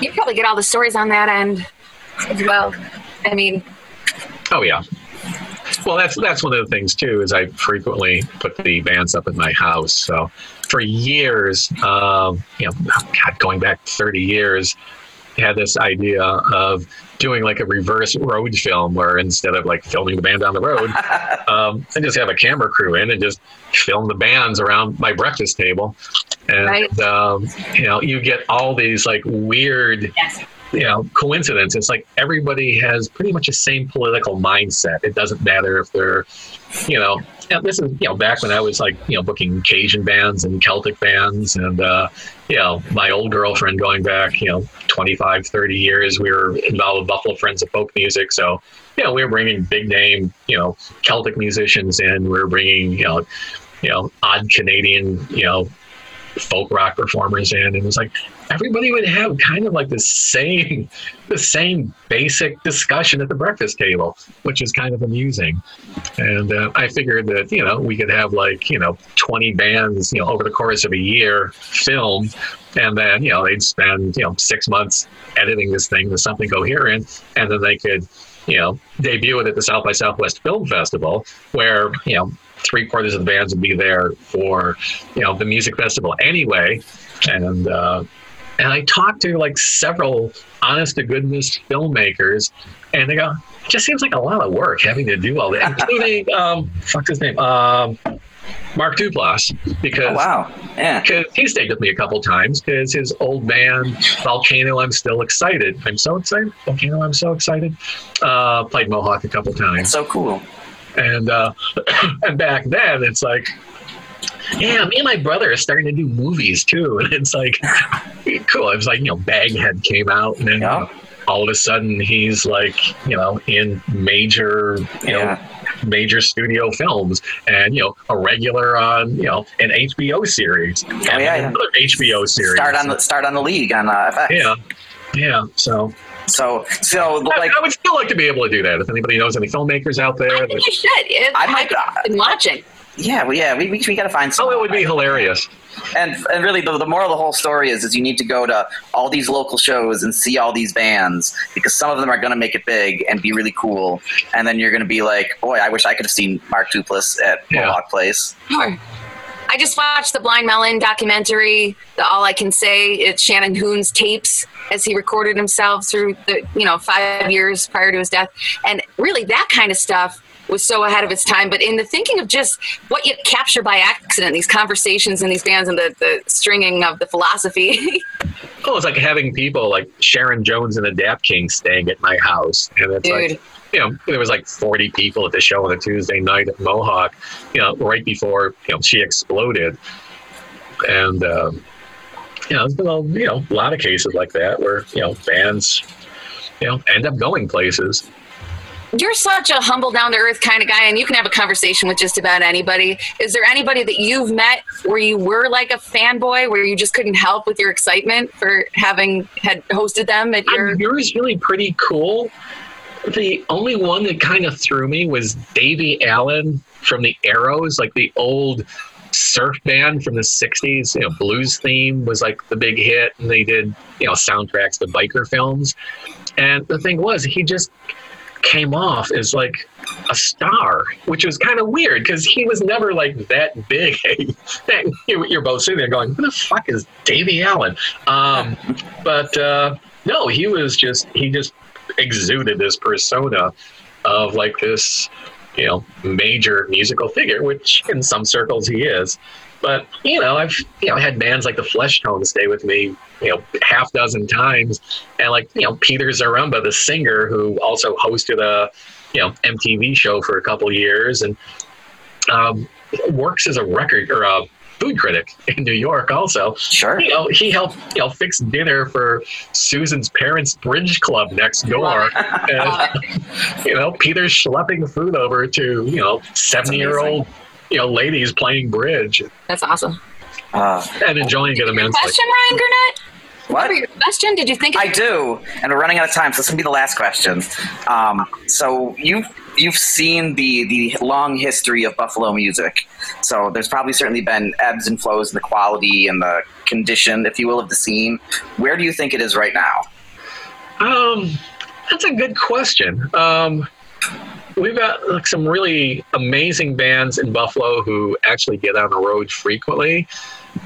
You probably get all the stories on that end as well. I mean, Oh yeah. Well, that's that's one of the things too. Is I frequently put the bands up at my house. So for years, um, you know, God, going back thirty years, had this idea of doing like a reverse road film, where instead of like filming the band down the road, um, I just have a camera crew in and just film the bands around my breakfast table, and Right. um, you know, you get all these like weird you know coincidence it's like everybody has pretty much the same political mindset. It doesn't matter if they're you know and this is you know back when i was like you know booking cajun bands and celtic bands and uh you know my old girlfriend going back you know 25 30 years we were involved with buffalo friends of folk music. So you know we were bringing big name you know celtic musicians in. We were bringing you know you know odd canadian you know folk rock performers in and it was like everybody would have kind of like the same the same basic discussion at the breakfast table which is kind of amusing. And uh, i figured that you know we could have like you know 20 bands you know over the course of a year film and then you know they'd spend you know six months editing this thing to something coherent and then they could you know debut it at the south by southwest film festival where you know three quarters of the bands would be there for you know the music festival anyway and uh, and I talked to like several honest to goodness filmmakers, and they go, it just seems like a lot of work having to do all that, including um, fuck's his name, um, Mark Duplass, because Oh, wow. Yeah. because he stayed with me a couple times because his old band Volcano I'm still excited I'm so excited Volcano I'm so excited uh, played Mohawk a couple times It's so cool. And uh, and back then it's like yeah me and my brother are starting to do movies too and it's like cool it was like you know Baghead came out and then Yeah. all of a sudden he's like you know in major you know Yeah. major studio films and you know a regular on you know an HBO series Oh, yeah, yeah. another HBO series Start on the start on the league on uh, FX. yeah yeah so So so I, like I would still like to be able to do that if anybody knows any filmmakers out there I think you should. If I might- I've been watching. yeah well, yeah we, we, we got to find some. oh it would be hilarious And and really, the, the moral of the whole story is is you need to go to all these local shows and see all these bands because some of them are going to make it big and be really cool, and then you're going to be like, boy, I wish I could have seen Mark Duplass at Yeah. Mohawk Place. Sure. I just watched the Blind Melon documentary. The All I Can Say it's Shannon Hoon's tapes as he recorded himself through the you know five years prior to his death, and really that kind of stuff was so ahead of its time. But in the thinking of just what you capture by accident, these conversations and these bands and the, the stringing of the philosophy. oh it's like having people like Sharon Jones and the Dap Kings staying at my house and it's Dude. like you know, there was like 40 people at the show on a Tuesday night at Mohawk, you know, right before, you know, she exploded. And, um, you know, there's been a, you know, a lot of cases like that where, you know, bands, you know, end up going places. You're such a humble, down to earth kind of guy, and you can have a conversation with just about anybody. Is there anybody that you've met where you were like a fanboy, where you just couldn't help with your excitement for having had hosted them at your? yours really pretty cool. The only one that kind of threw me was Davie Allan from the Arrows, like the old surf band from the 60s. You know, Blues Theme was like the big hit, and they did, you know, soundtracks to biker films. And the thing was, he just came off as like a star, which was kind of weird because he was never like that big. You- You're both sitting there going, "Who the fuck is Davie Allan?" Um, but uh, no, he was just he just exuded this persona of like this, you know, major musical figure, which in some circles he is. But you know, I've you know had bands like the Fleshtones stay with me, you know, half dozen times, and like you know Peter Zaremba, the singer, who also hosted a you know MTV show for a couple years, and um, works as a record or a food critic in New York. Also, Sure. you know, he helped you know fix dinner for Susan's parents' bridge club next door. and, you know, Peter's schlepping food over to you know seventy year old you know ladies playing bridge That's awesome. Uh, and enjoying it immensely. Question, Ryan Gurnett. what? Remember your question? Did you think? I do, and we're running out of time, so this is gonna be the last question. Um, so you've you've seen the the long history of Buffalo music. So there's probably certainly been ebbs and flows in the quality and the condition, if you will, of the scene. Where do you think it is right now? Um, that's a good question. Um, we've got like some really amazing bands in Buffalo who actually get on the road frequently,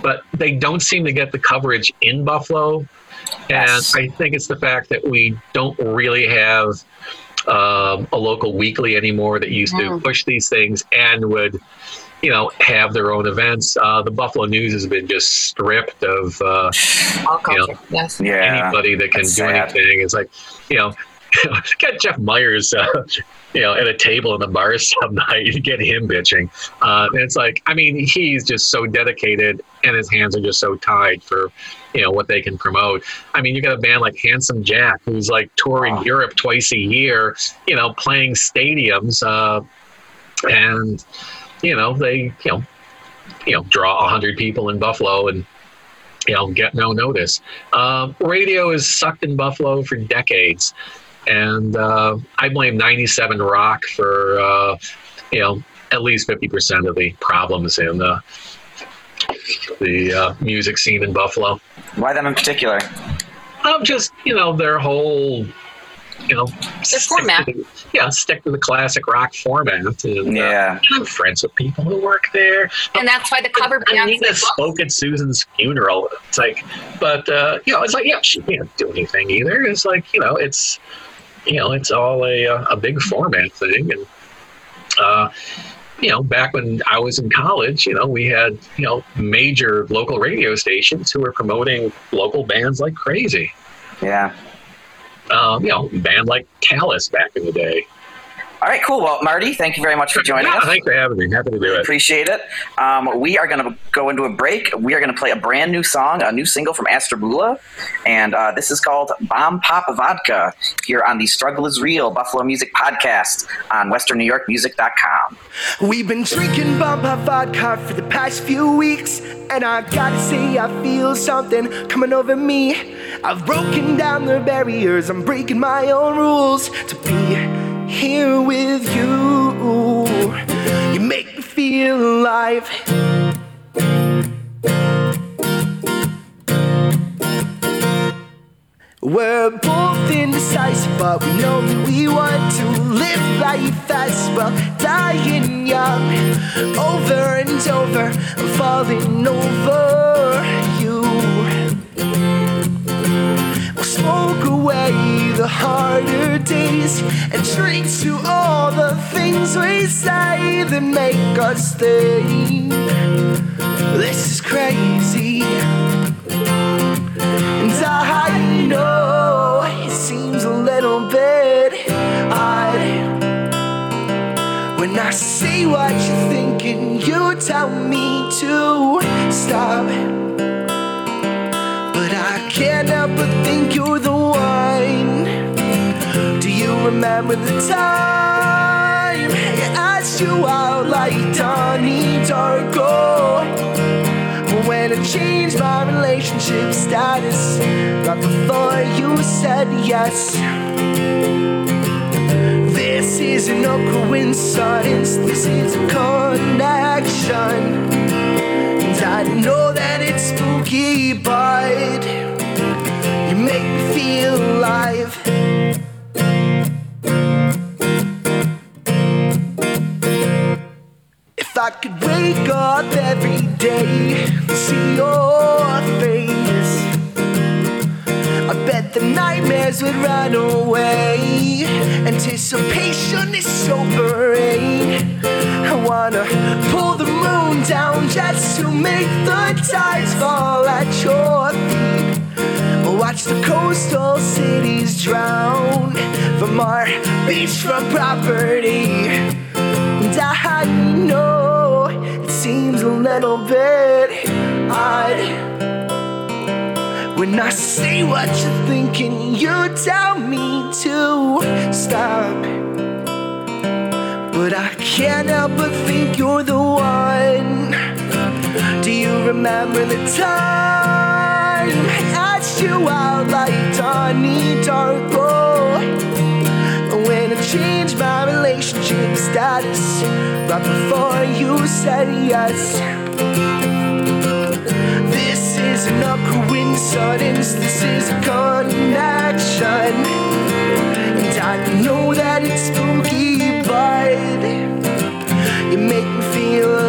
but they don't seem to get the coverage in Buffalo. Yes. And I think it's the fact that we don't really have um, a local weekly anymore that used to Mm. push these things and would, you know, have their own events. Uh, the Buffalo News has been just stripped of. Uh, All you know. Yes. Yeah. anybody that can do sad. anything. It's like, you know, get Jeff Miers, uh, you know, at a table in the bar some night, You get him bitching. Uh, and it's like, I mean, he's just so dedicated and his hands are just so tied for, you know, what they can promote. I mean, you got a band like Handsome Jack, who's like touring Wow. Europe twice a year, you know, playing stadiums. Uh, and, you know, they, you know, you know, draw 100 people in Buffalo and, you know, get no notice. Um, radio is sucked in Buffalo for decades, and uh, I blame 97 Rock for uh, you know at least 50 percent of the problems in uh, the uh, music scene in Buffalo. Why them in particular? Um, just you know their whole you know stick to format. the- yeah, stick to the classic rock format. And, uh, Yeah. I'm friends with people who work there. And that's why the cover bands. Anita like, spoke at Susan's funeral. It's like, but uh, you know, it's like, yeah, she can't do anything either. It's like, you know, it's, you know, it's all a uh, a big format thing, and uh, you know, back when I was in college, you know, we had you know major local radio stations who were promoting local bands like crazy. Yeah. Um, you know, band like Callus back in the day. All right, cool. Well, Marty, thank you very much for joining Yeah, us. thanks for having me. Happy to do it. Appreciate it. Um, we are going to go into a break. We are going to play a brand new song, a new single from Astrabula, and uh, this is called Bomb Pop Vodka here on the Struggle is Real Buffalo Music Podcast on WesternNewYorkMusic.com. We've been drinking Bomb Pop vodka for the past few weeks, and I gotta say, I feel something coming over me. I've broken down the barriers, I'm breaking my own rules to be here with you. You make me feel alive. We're both indecisive, but we know that we want to live life fast, well, dying young, over and over, falling over smoke away the harder days and drink to all the things we say that make us stay. this is crazy. And I know it seems a little bit odd when I see what you're thinking. You tell me to stop, but I can't help but you're the one. Do you remember the time I asked you out like Donnie Darko? When I changed my relationship status right before you said yes. This isn't a coincidence, this is a connection. And I know that it's spooky, but you make me feel alive. If I could wake up every day and see your face, I bet the nightmares would run away. Anticipation is so brain. I wanna pull the moon down just to make the tides fall at your. Watch the coastal cities drown from our beachfront property. And I know it seems a little bit odd when I say what you're thinking. You tell me to stop, but I can't help but think you're the one. Do you remember the time Asked you out like Donnie Darko? When I changed my relationship status right before you said yes. This isn't a coincidence, this is a connection. And I know that it's spooky, but you make me feel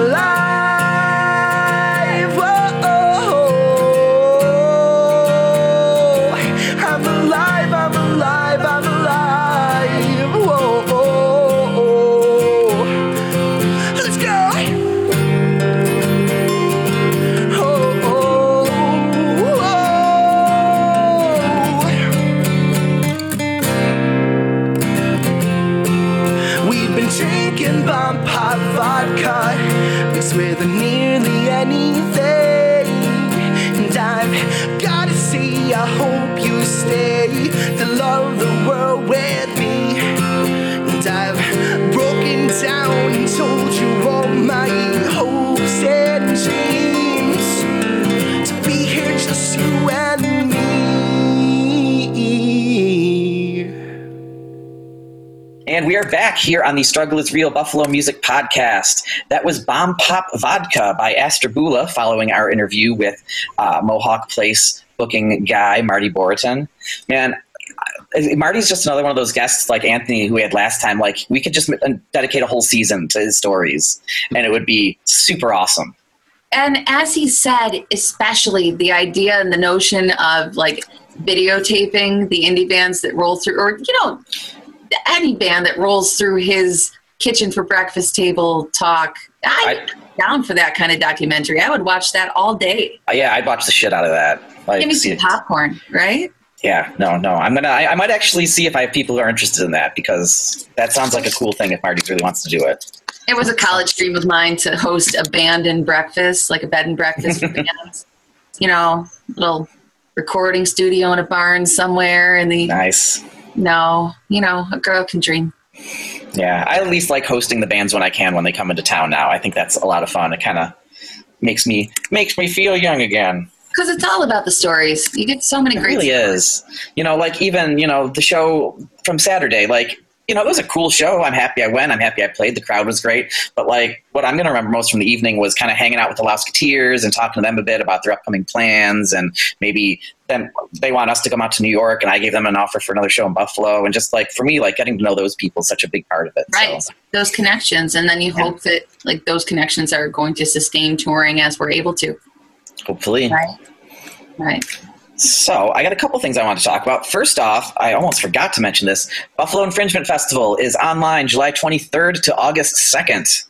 And we are back here on the Struggle is Real Buffalo Music Podcast. That was Bomb Pop Vodka by Astrabula, following our interview with uh, Mohawk Place booking guy, Marty Boratin. Man, Marty's just another one of those guests like Anthony who we had last time. Like, we could just dedicate a whole season to his stories, and it would be super awesome. And as he said, especially the idea and the notion of like videotaping the indie bands that roll through, or you know, any band that rolls through his kitchen for breakfast table talk. I'm down for that kind of documentary. I would watch that all day. Yeah, I'd watch the shit out of that. Like, Give me some popcorn, right? Yeah, no, no. I'm gonna. I, I might actually see if I have people who are interested in that because that sounds like a cool thing if Marty really wants to do it. It was a college dream of mine to host a band and breakfast, like a bed and breakfast for bands. You know, little recording studio in a barn somewhere in the Nice. No, you know, a girl can dream. Yeah, I at least like hosting the bands when I can when they come into town. Now, I think that's a lot of fun. It kind of makes me makes me feel young again. Because it's all about the stories. You get so many great. It great really is. You know, like even you know the show from Saturday. Like you know, it was a cool show. I'm happy I went. I'm happy I played. The crowd was great. But like, what I'm going to remember most from the evening was kind of hanging out with the Lousekateers and talking to them a bit about their upcoming plans and maybe then they want us to come out to New York and I gave them an offer for another show in Buffalo and just like for me, like getting to know those people is such a big part of it. right So, those connections and then you hope that like those connections are going to sustain touring as we're able to hopefully. right right So, I got a couple things I want to talk about. First off, I almost forgot to mention this. Buffalo Infringement Festival is online July 23rd to August 2nd.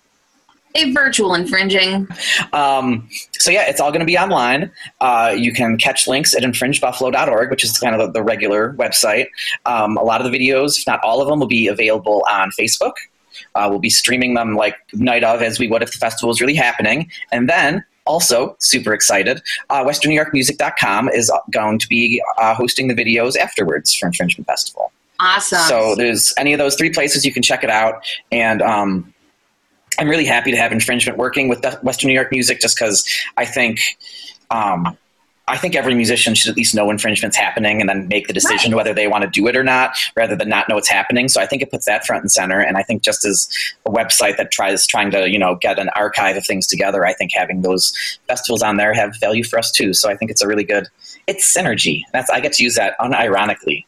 a virtual infringing Um, so, yeah, it's all going to be online. Uh, you can catch links at infringebuffalo.org, which is kind of the, the regular website. Um, a lot of the videos, if not all of them, will be available on Facebook. Uh, we'll be streaming them like night of as we would if the festival was really happening. And then also, super excited, uh, WesternNewYorkMusic.com is going to be uh, hosting the videos afterwards for Infringement Festival. Awesome. So there's any of those three places you can check it out, and um, I'm really happy to have infringement working with Western New York Music, just because I think. Um, I think every musician should at least know infringement's happening and then make the decision Right. whether they want to do it or not, rather than not know it's happening. So I think it puts that front and center. And I think just as a website that tries trying to you know get an archive of things together, I think having those festivals on there have value for us too. So I think it's a really good. It's synergy. That's I get to use that unironically.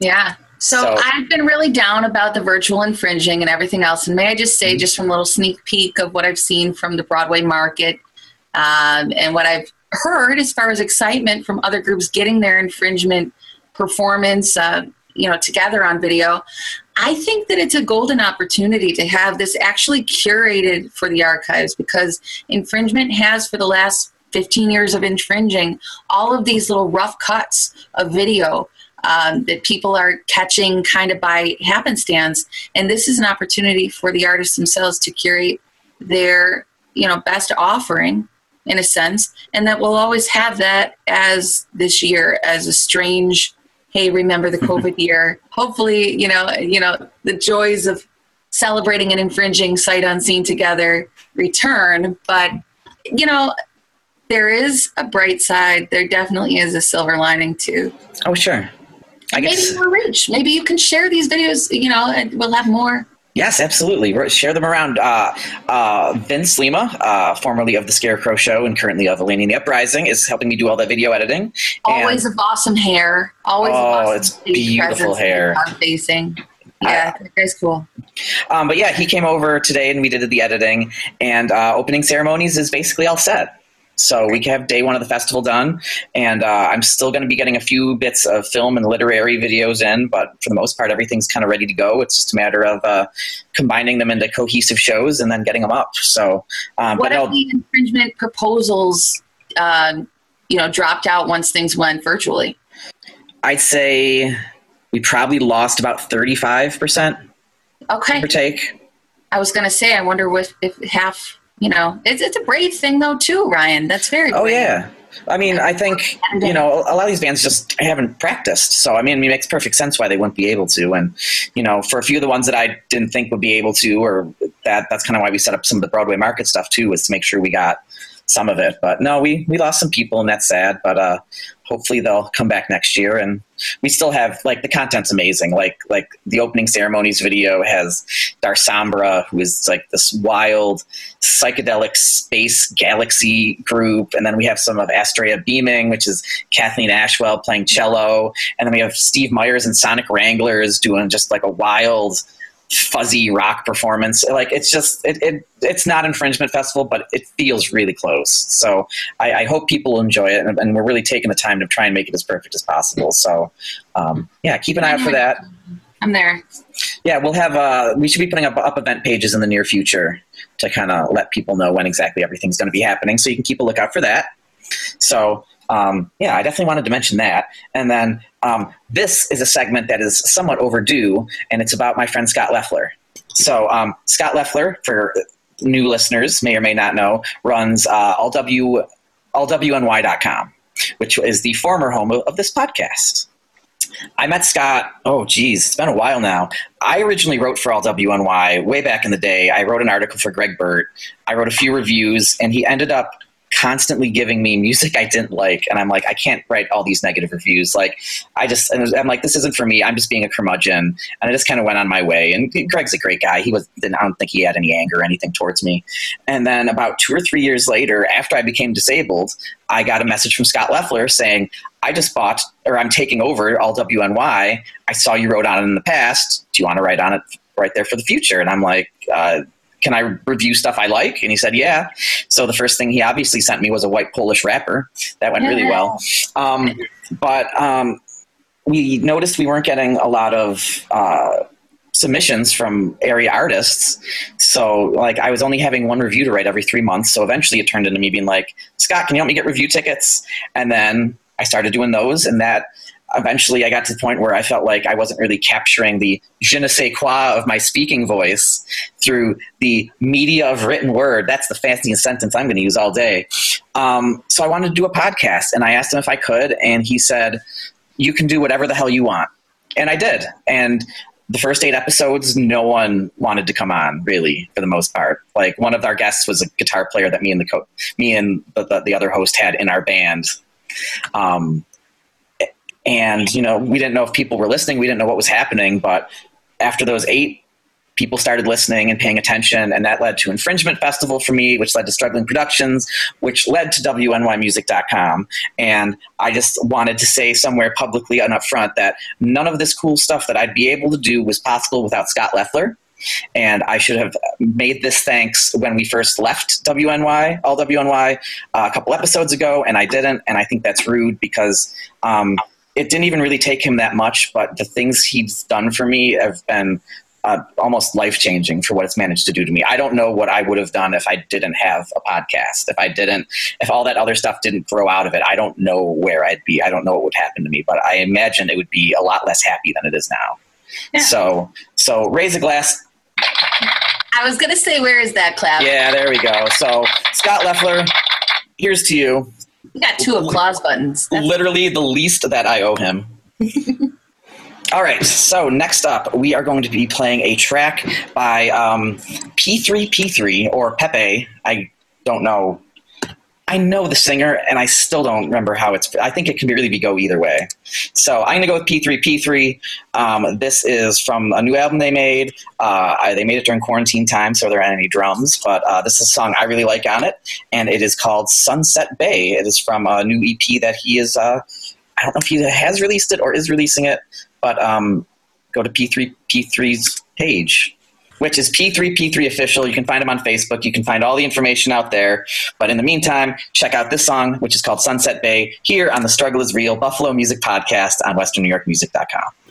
Yeah. So, So- I've been really down about the virtual infringing and everything else. And may I just Mm-hmm. say, just from a little sneak peek of what I've seen from the Broadway market um, and what I've heard as far as excitement from other groups getting their infringement performance, uh, you know, together on video. I think that it's a golden opportunity to have this actually curated for the archives because infringement has for the last 15 years of infringing all of these little rough cuts of video um, that people are catching kind of by happenstance. And this is an opportunity for the artists themselves to curate their, you know, best offering in a sense. And that we'll always have that as this year as a strange, hey, remember the COVID year. Hopefully, you know, you know, the joys of celebrating and infringing sight unseen together return. But, you know, there is a bright side. There definitely is a silver lining too Oh sure. I maybe guess more reach. Maybe you can share these videos, you know, and we'll have more. Yes, absolutely. Share them around. Uh, uh, Vince Lima, uh, formerly of the Scarecrow Show and currently of Eleni and the Uprising, is helping me do all that video editing. And- Always of awesome hair. Always Oh, awesome it's beautiful hair. Facing. Yeah, that guy's cool. Um, but yeah, he came over today and we did the editing. And uh, opening ceremonies is basically all set. So we can have day one of the festival done, and uh, I'm still going to be getting a few bits of film and literary videos in, but for the most part, everything's kind of ready to go. It's just a matter of uh, combining them into cohesive shows and then getting them up. So, um, What no, if the infringement proposals, um, you know, dropped out once things went virtually? I'd say we probably lost about 35% Okay. per take. I was going to say, I wonder if, if half, you know, it's, it's a brave thing though, too, Ryan. That's very Oh brave. yeah. I mean, I think you uh, know a lot of these bands just haven't practiced. So I mean, it makes perfect sense why they wouldn't be able to. And you know, for a few of the ones that I didn't think would be able to, or that that's kind of why we set up some of the Broadway market stuff too, was to make sure we got some of it. But no, we we lost some people, and that's sad. But uh, hopefully they'll come back next year, and we still have like the content's amazing. Like like the opening ceremonies video has Darsombra, who is like this wild psychedelic space galaxy group, and then we have some of Astrea Beaming, which is Kathleen Ashwell playing cello, and then we have Steve Myers and Sonic Wranglers doing just like a wild fuzzy rock performance. Like it's just it, it it's not infringement festival but it feels really close. So i, I hope people enjoy it and, and we're really taking the time to try and make it as perfect as possible. So um, yeah keep an eye out for that. I'm there. yeah we'll have uh, we should be putting up up event pages in the near future to kind of let people know when exactly everything's going to be happening so you can keep a lookout for that. So um, yeah, I definitely wanted to mention that. And then um, this is a segment that is somewhat overdue, and it's about my friend Scott Leffler. So um, Scott Leffler, for new listeners, may or may not know, runs uh, allwny.com, which is the former home of, of this podcast. I met Scott, oh geez, it's been a while now. I originally wrote for LWNY way back in the day. I wrote an article for Greg Burt. I wrote a few reviews, and he ended up constantly giving me music I didn't like, and I'm like, I can't write all these negative reviews. Like, I just, and I'm like, this isn't for me. I'm just being a curmudgeon, and I just kind of went on my way. And Greg's a great guy. He was, I don't think he had any anger or anything towards me. And then about two or three years later, after I became disabled, I got a message from Scott Leffler saying, I just bought, or I'm taking over all WNY. I saw you wrote on it in the past. Do you want to write on it right there for the future? And I'm like, uh, can I review stuff I like? And he said, yeah. So the first thing he obviously sent me was a white Polish rapper. That went really well. Um, but um, we noticed we weren't getting a lot of uh, submissions from area artists. So like I was only having one review to write every three months. So eventually it turned into me being like, Scott, can you help me get review tickets? And then I started doing those and that eventually I got to the point where I felt like I wasn't really capturing the je ne sais quoi of my speaking voice through the media of written word. That's the fanciest sentence I'm going to use all day. Um, so I wanted to do a podcast and I asked him if I could, and he said, You can do whatever the hell you want. and I did. And the first eight episodes, no one wanted to come on, really, for the most part. Like one of our guests was a guitar player that me and the co- me and the, the, the other host had in our band. Um, and you know, we didn't know if people were listening. We didn't know what was happening. But after those eight people started listening and paying attention, and that led to Infringement Festival for me, which led to Struggling Productions, which led to WNYMusic.com. And I just wanted to say somewhere publicly and up front that none of this cool stuff that I'd be able to do was possible without Scott Leffler. And I should have made this thanks when we first left WNY, all WNY, uh, a couple episodes ago, and I didn't. And I think that's rude because um, it didn't even really take him that much, but the things he's done for me have been uh, almost life changing for what it's managed to do to me. I don't know what I would have done if I didn't have a podcast. If I didn't, if all that other stuff didn't grow out of it, I don't know where I'd be. I don't know what would happen to me, but I imagine it would be a lot less happy than it is now. Yeah. So, so raise a glass. I was gonna say, where is that clap? Yeah, there we go. So, Scott Leffler, here's to you. We got two applause buttons. That's- literally the least that I owe him. All right, so next up, we are going to be playing a track by um, P3P3 or Pepe. I don't know. I know the singer, and I still don't remember how it's. I think it can really be go either way. So I'm to go with P3P3. Um, this is from a new album they made. Uh, they made it during quarantine time, so there aren't any drums. But uh, this is a song I really like on it, and it is called Sunset Bay. It is from a new EP that he is. Uh, I don't know if he has released it or is releasing it, but um, go to P3P3's page, which is P3P3 official. You can find him on Facebook. You can find all the information out there. But in the meantime, check out this song, which is called Sunset Bay, here on the Struggle is Real Buffalo Music Podcast on WesternNewYorkMusic.com.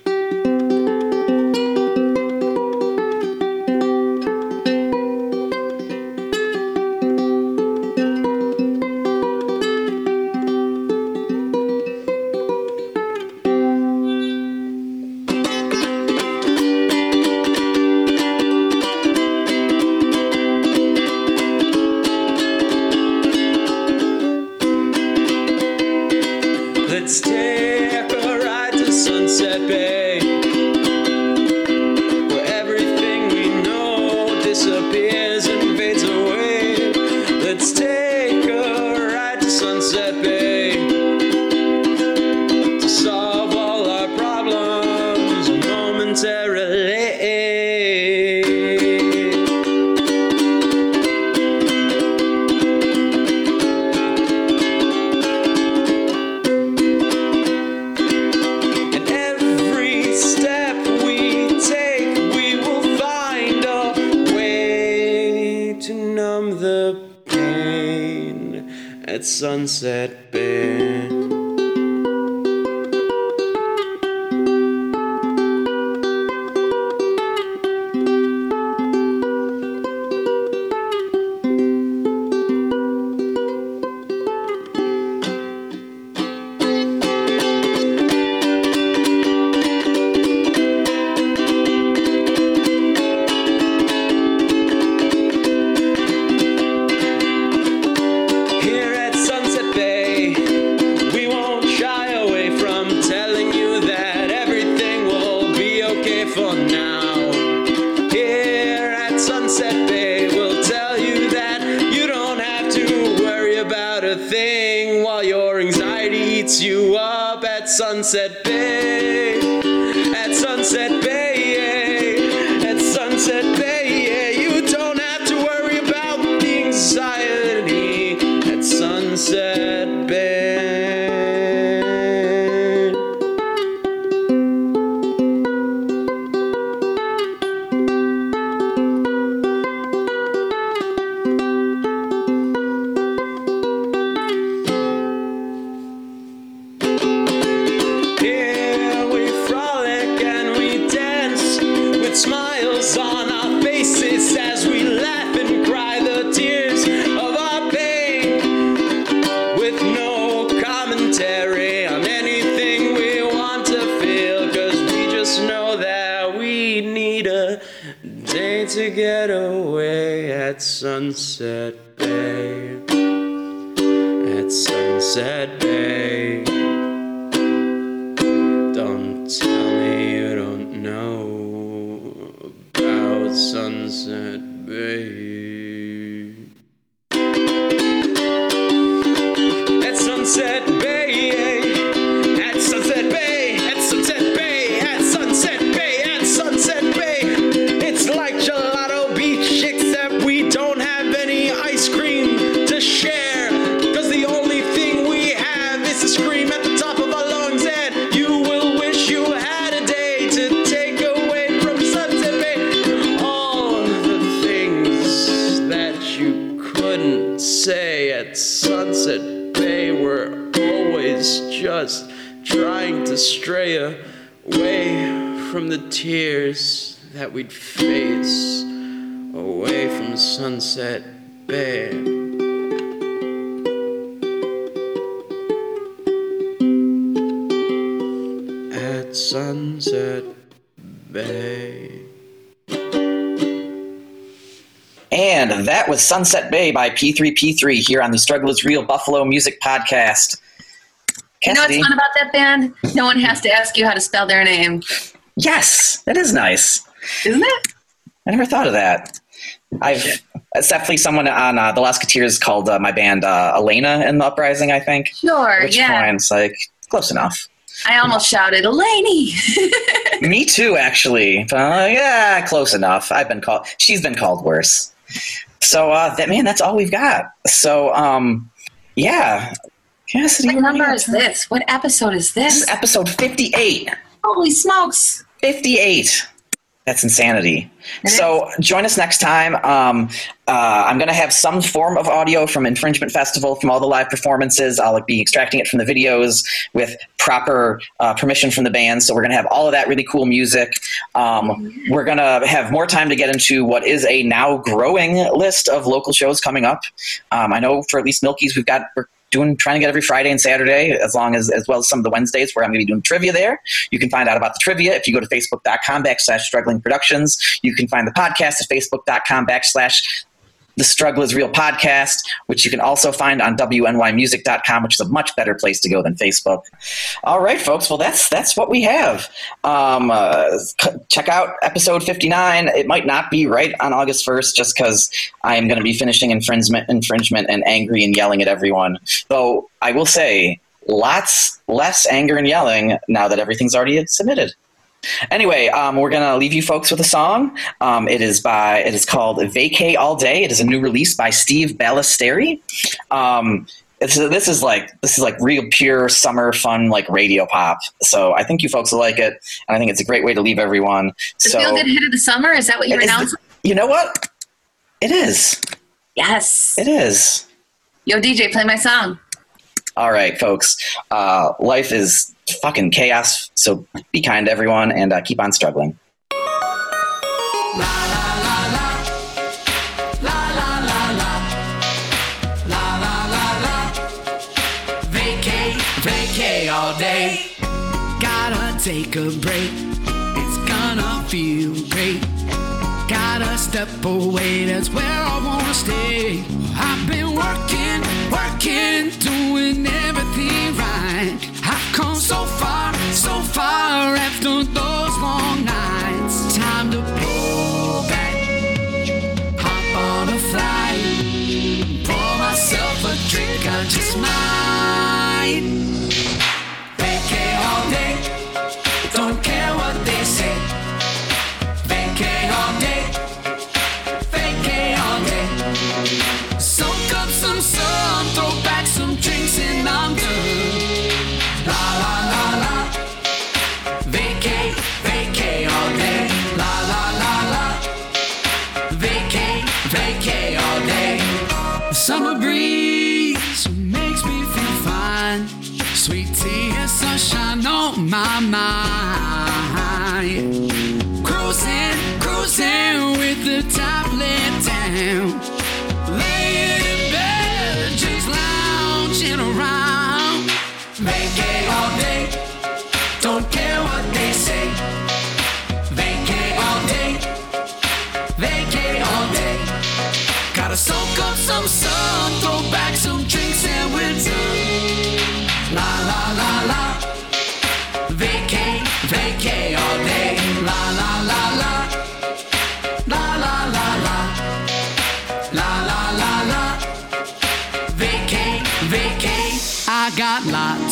Sunset Bay. That we'd face away from Sunset Bay. At Sunset Bay. And that was Sunset Bay by P3P3 here on the Struggle is Real Buffalo Music Podcast. You know what's fun about that band? No one has to ask you how to spell their name, Yes, that is nice. Isn't it? I never thought of that. I've it's definitely someone on uh, the Lousekateers called uh, my band uh, Elena in the Uprising, I think. Sure, Which yeah. points like close enough. I almost shouted, Elaney! Me too, actually. Uh, yeah, close enough. I've been called. She's been called worse. So uh, that man, that's all we've got. So um, yeah, Cassidy. what number is this? What episode is This is this? episode fifty-eight. Holy smokes! 58. That's insanity. So join us next time. Um, uh, I'm going to have some form of audio from Infringement Festival from all the live performances. I'll be extracting it from the videos with proper uh, permission from the band. So we're going to have all of that really cool music. Um, we're going to have more time to get into what is a now growing list of local shows coming up. Um, I know for at least Milkie's, we've got we're doing trying to get every Friday and Saturday, as long as as well as some of the Wednesdays where I'm going to be doing trivia there. You can find out about the trivia if you go to facebook.com backslash struggling productions. You can find the podcast at facebook.com backslash the Struggle is Real podcast, which you can also find on WNYmusic.com, which is a much better place to go than Facebook. All right, folks. Well, that's that's what we have. Um, uh, c- check out episode 59. It might not be right on August 1st just because I am going to be finishing infringement, infringement and angry and yelling at everyone. Though I will say, lots less anger and yelling now that everything's already submitted. Anyway, um, we're gonna leave you folks with a song. Um, it is by it is called "Vacay All Day." It is a new release by Steve Ballesteri. Um, it's, this is like this is like real pure summer fun like radio pop. So I think you folks will like it, and I think it's a great way to leave everyone. The so feel good hit of the summer? Is that what you're is the- announcing? you know what? It is. Yes. It is. Yo, DJ, play my song. All right, folks. Uh, life is fucking chaos. So be kind to everyone and uh, keep on struggling. Take a break. It's gonna feel great. Gotta step away, that's where I wanna stay. I've been working, working, doing everything right. So far, so far after those long nights. Time to pull back, hop on a flight, pour myself a drink, I just might. My mind.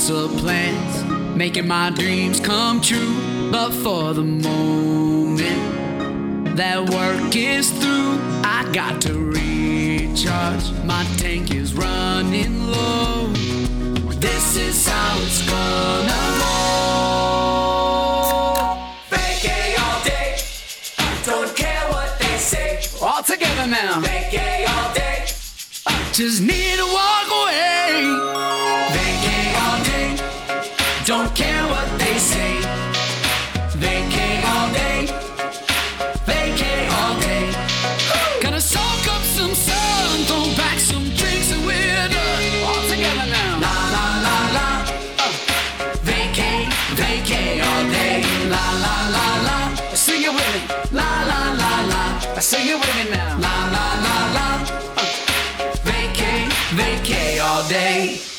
Of plans, making my dreams come true. But for the moment that work is through, I got to recharge. My tank is running low. This is how it's gonna roll. All day. Don't care what they say. All together now. Vacay all day. Just need to walk away. Don't care what they say. Vacay all day. Vacay all day. Gonna soak up some sun, throw back some drinks, and we're done. All together now. La la la la. Uh. Vacay, vacay all day. La la la la. Sing it with me. La la la la. Sing it with me now. La la la la. Uh. Vacay, vacay all day.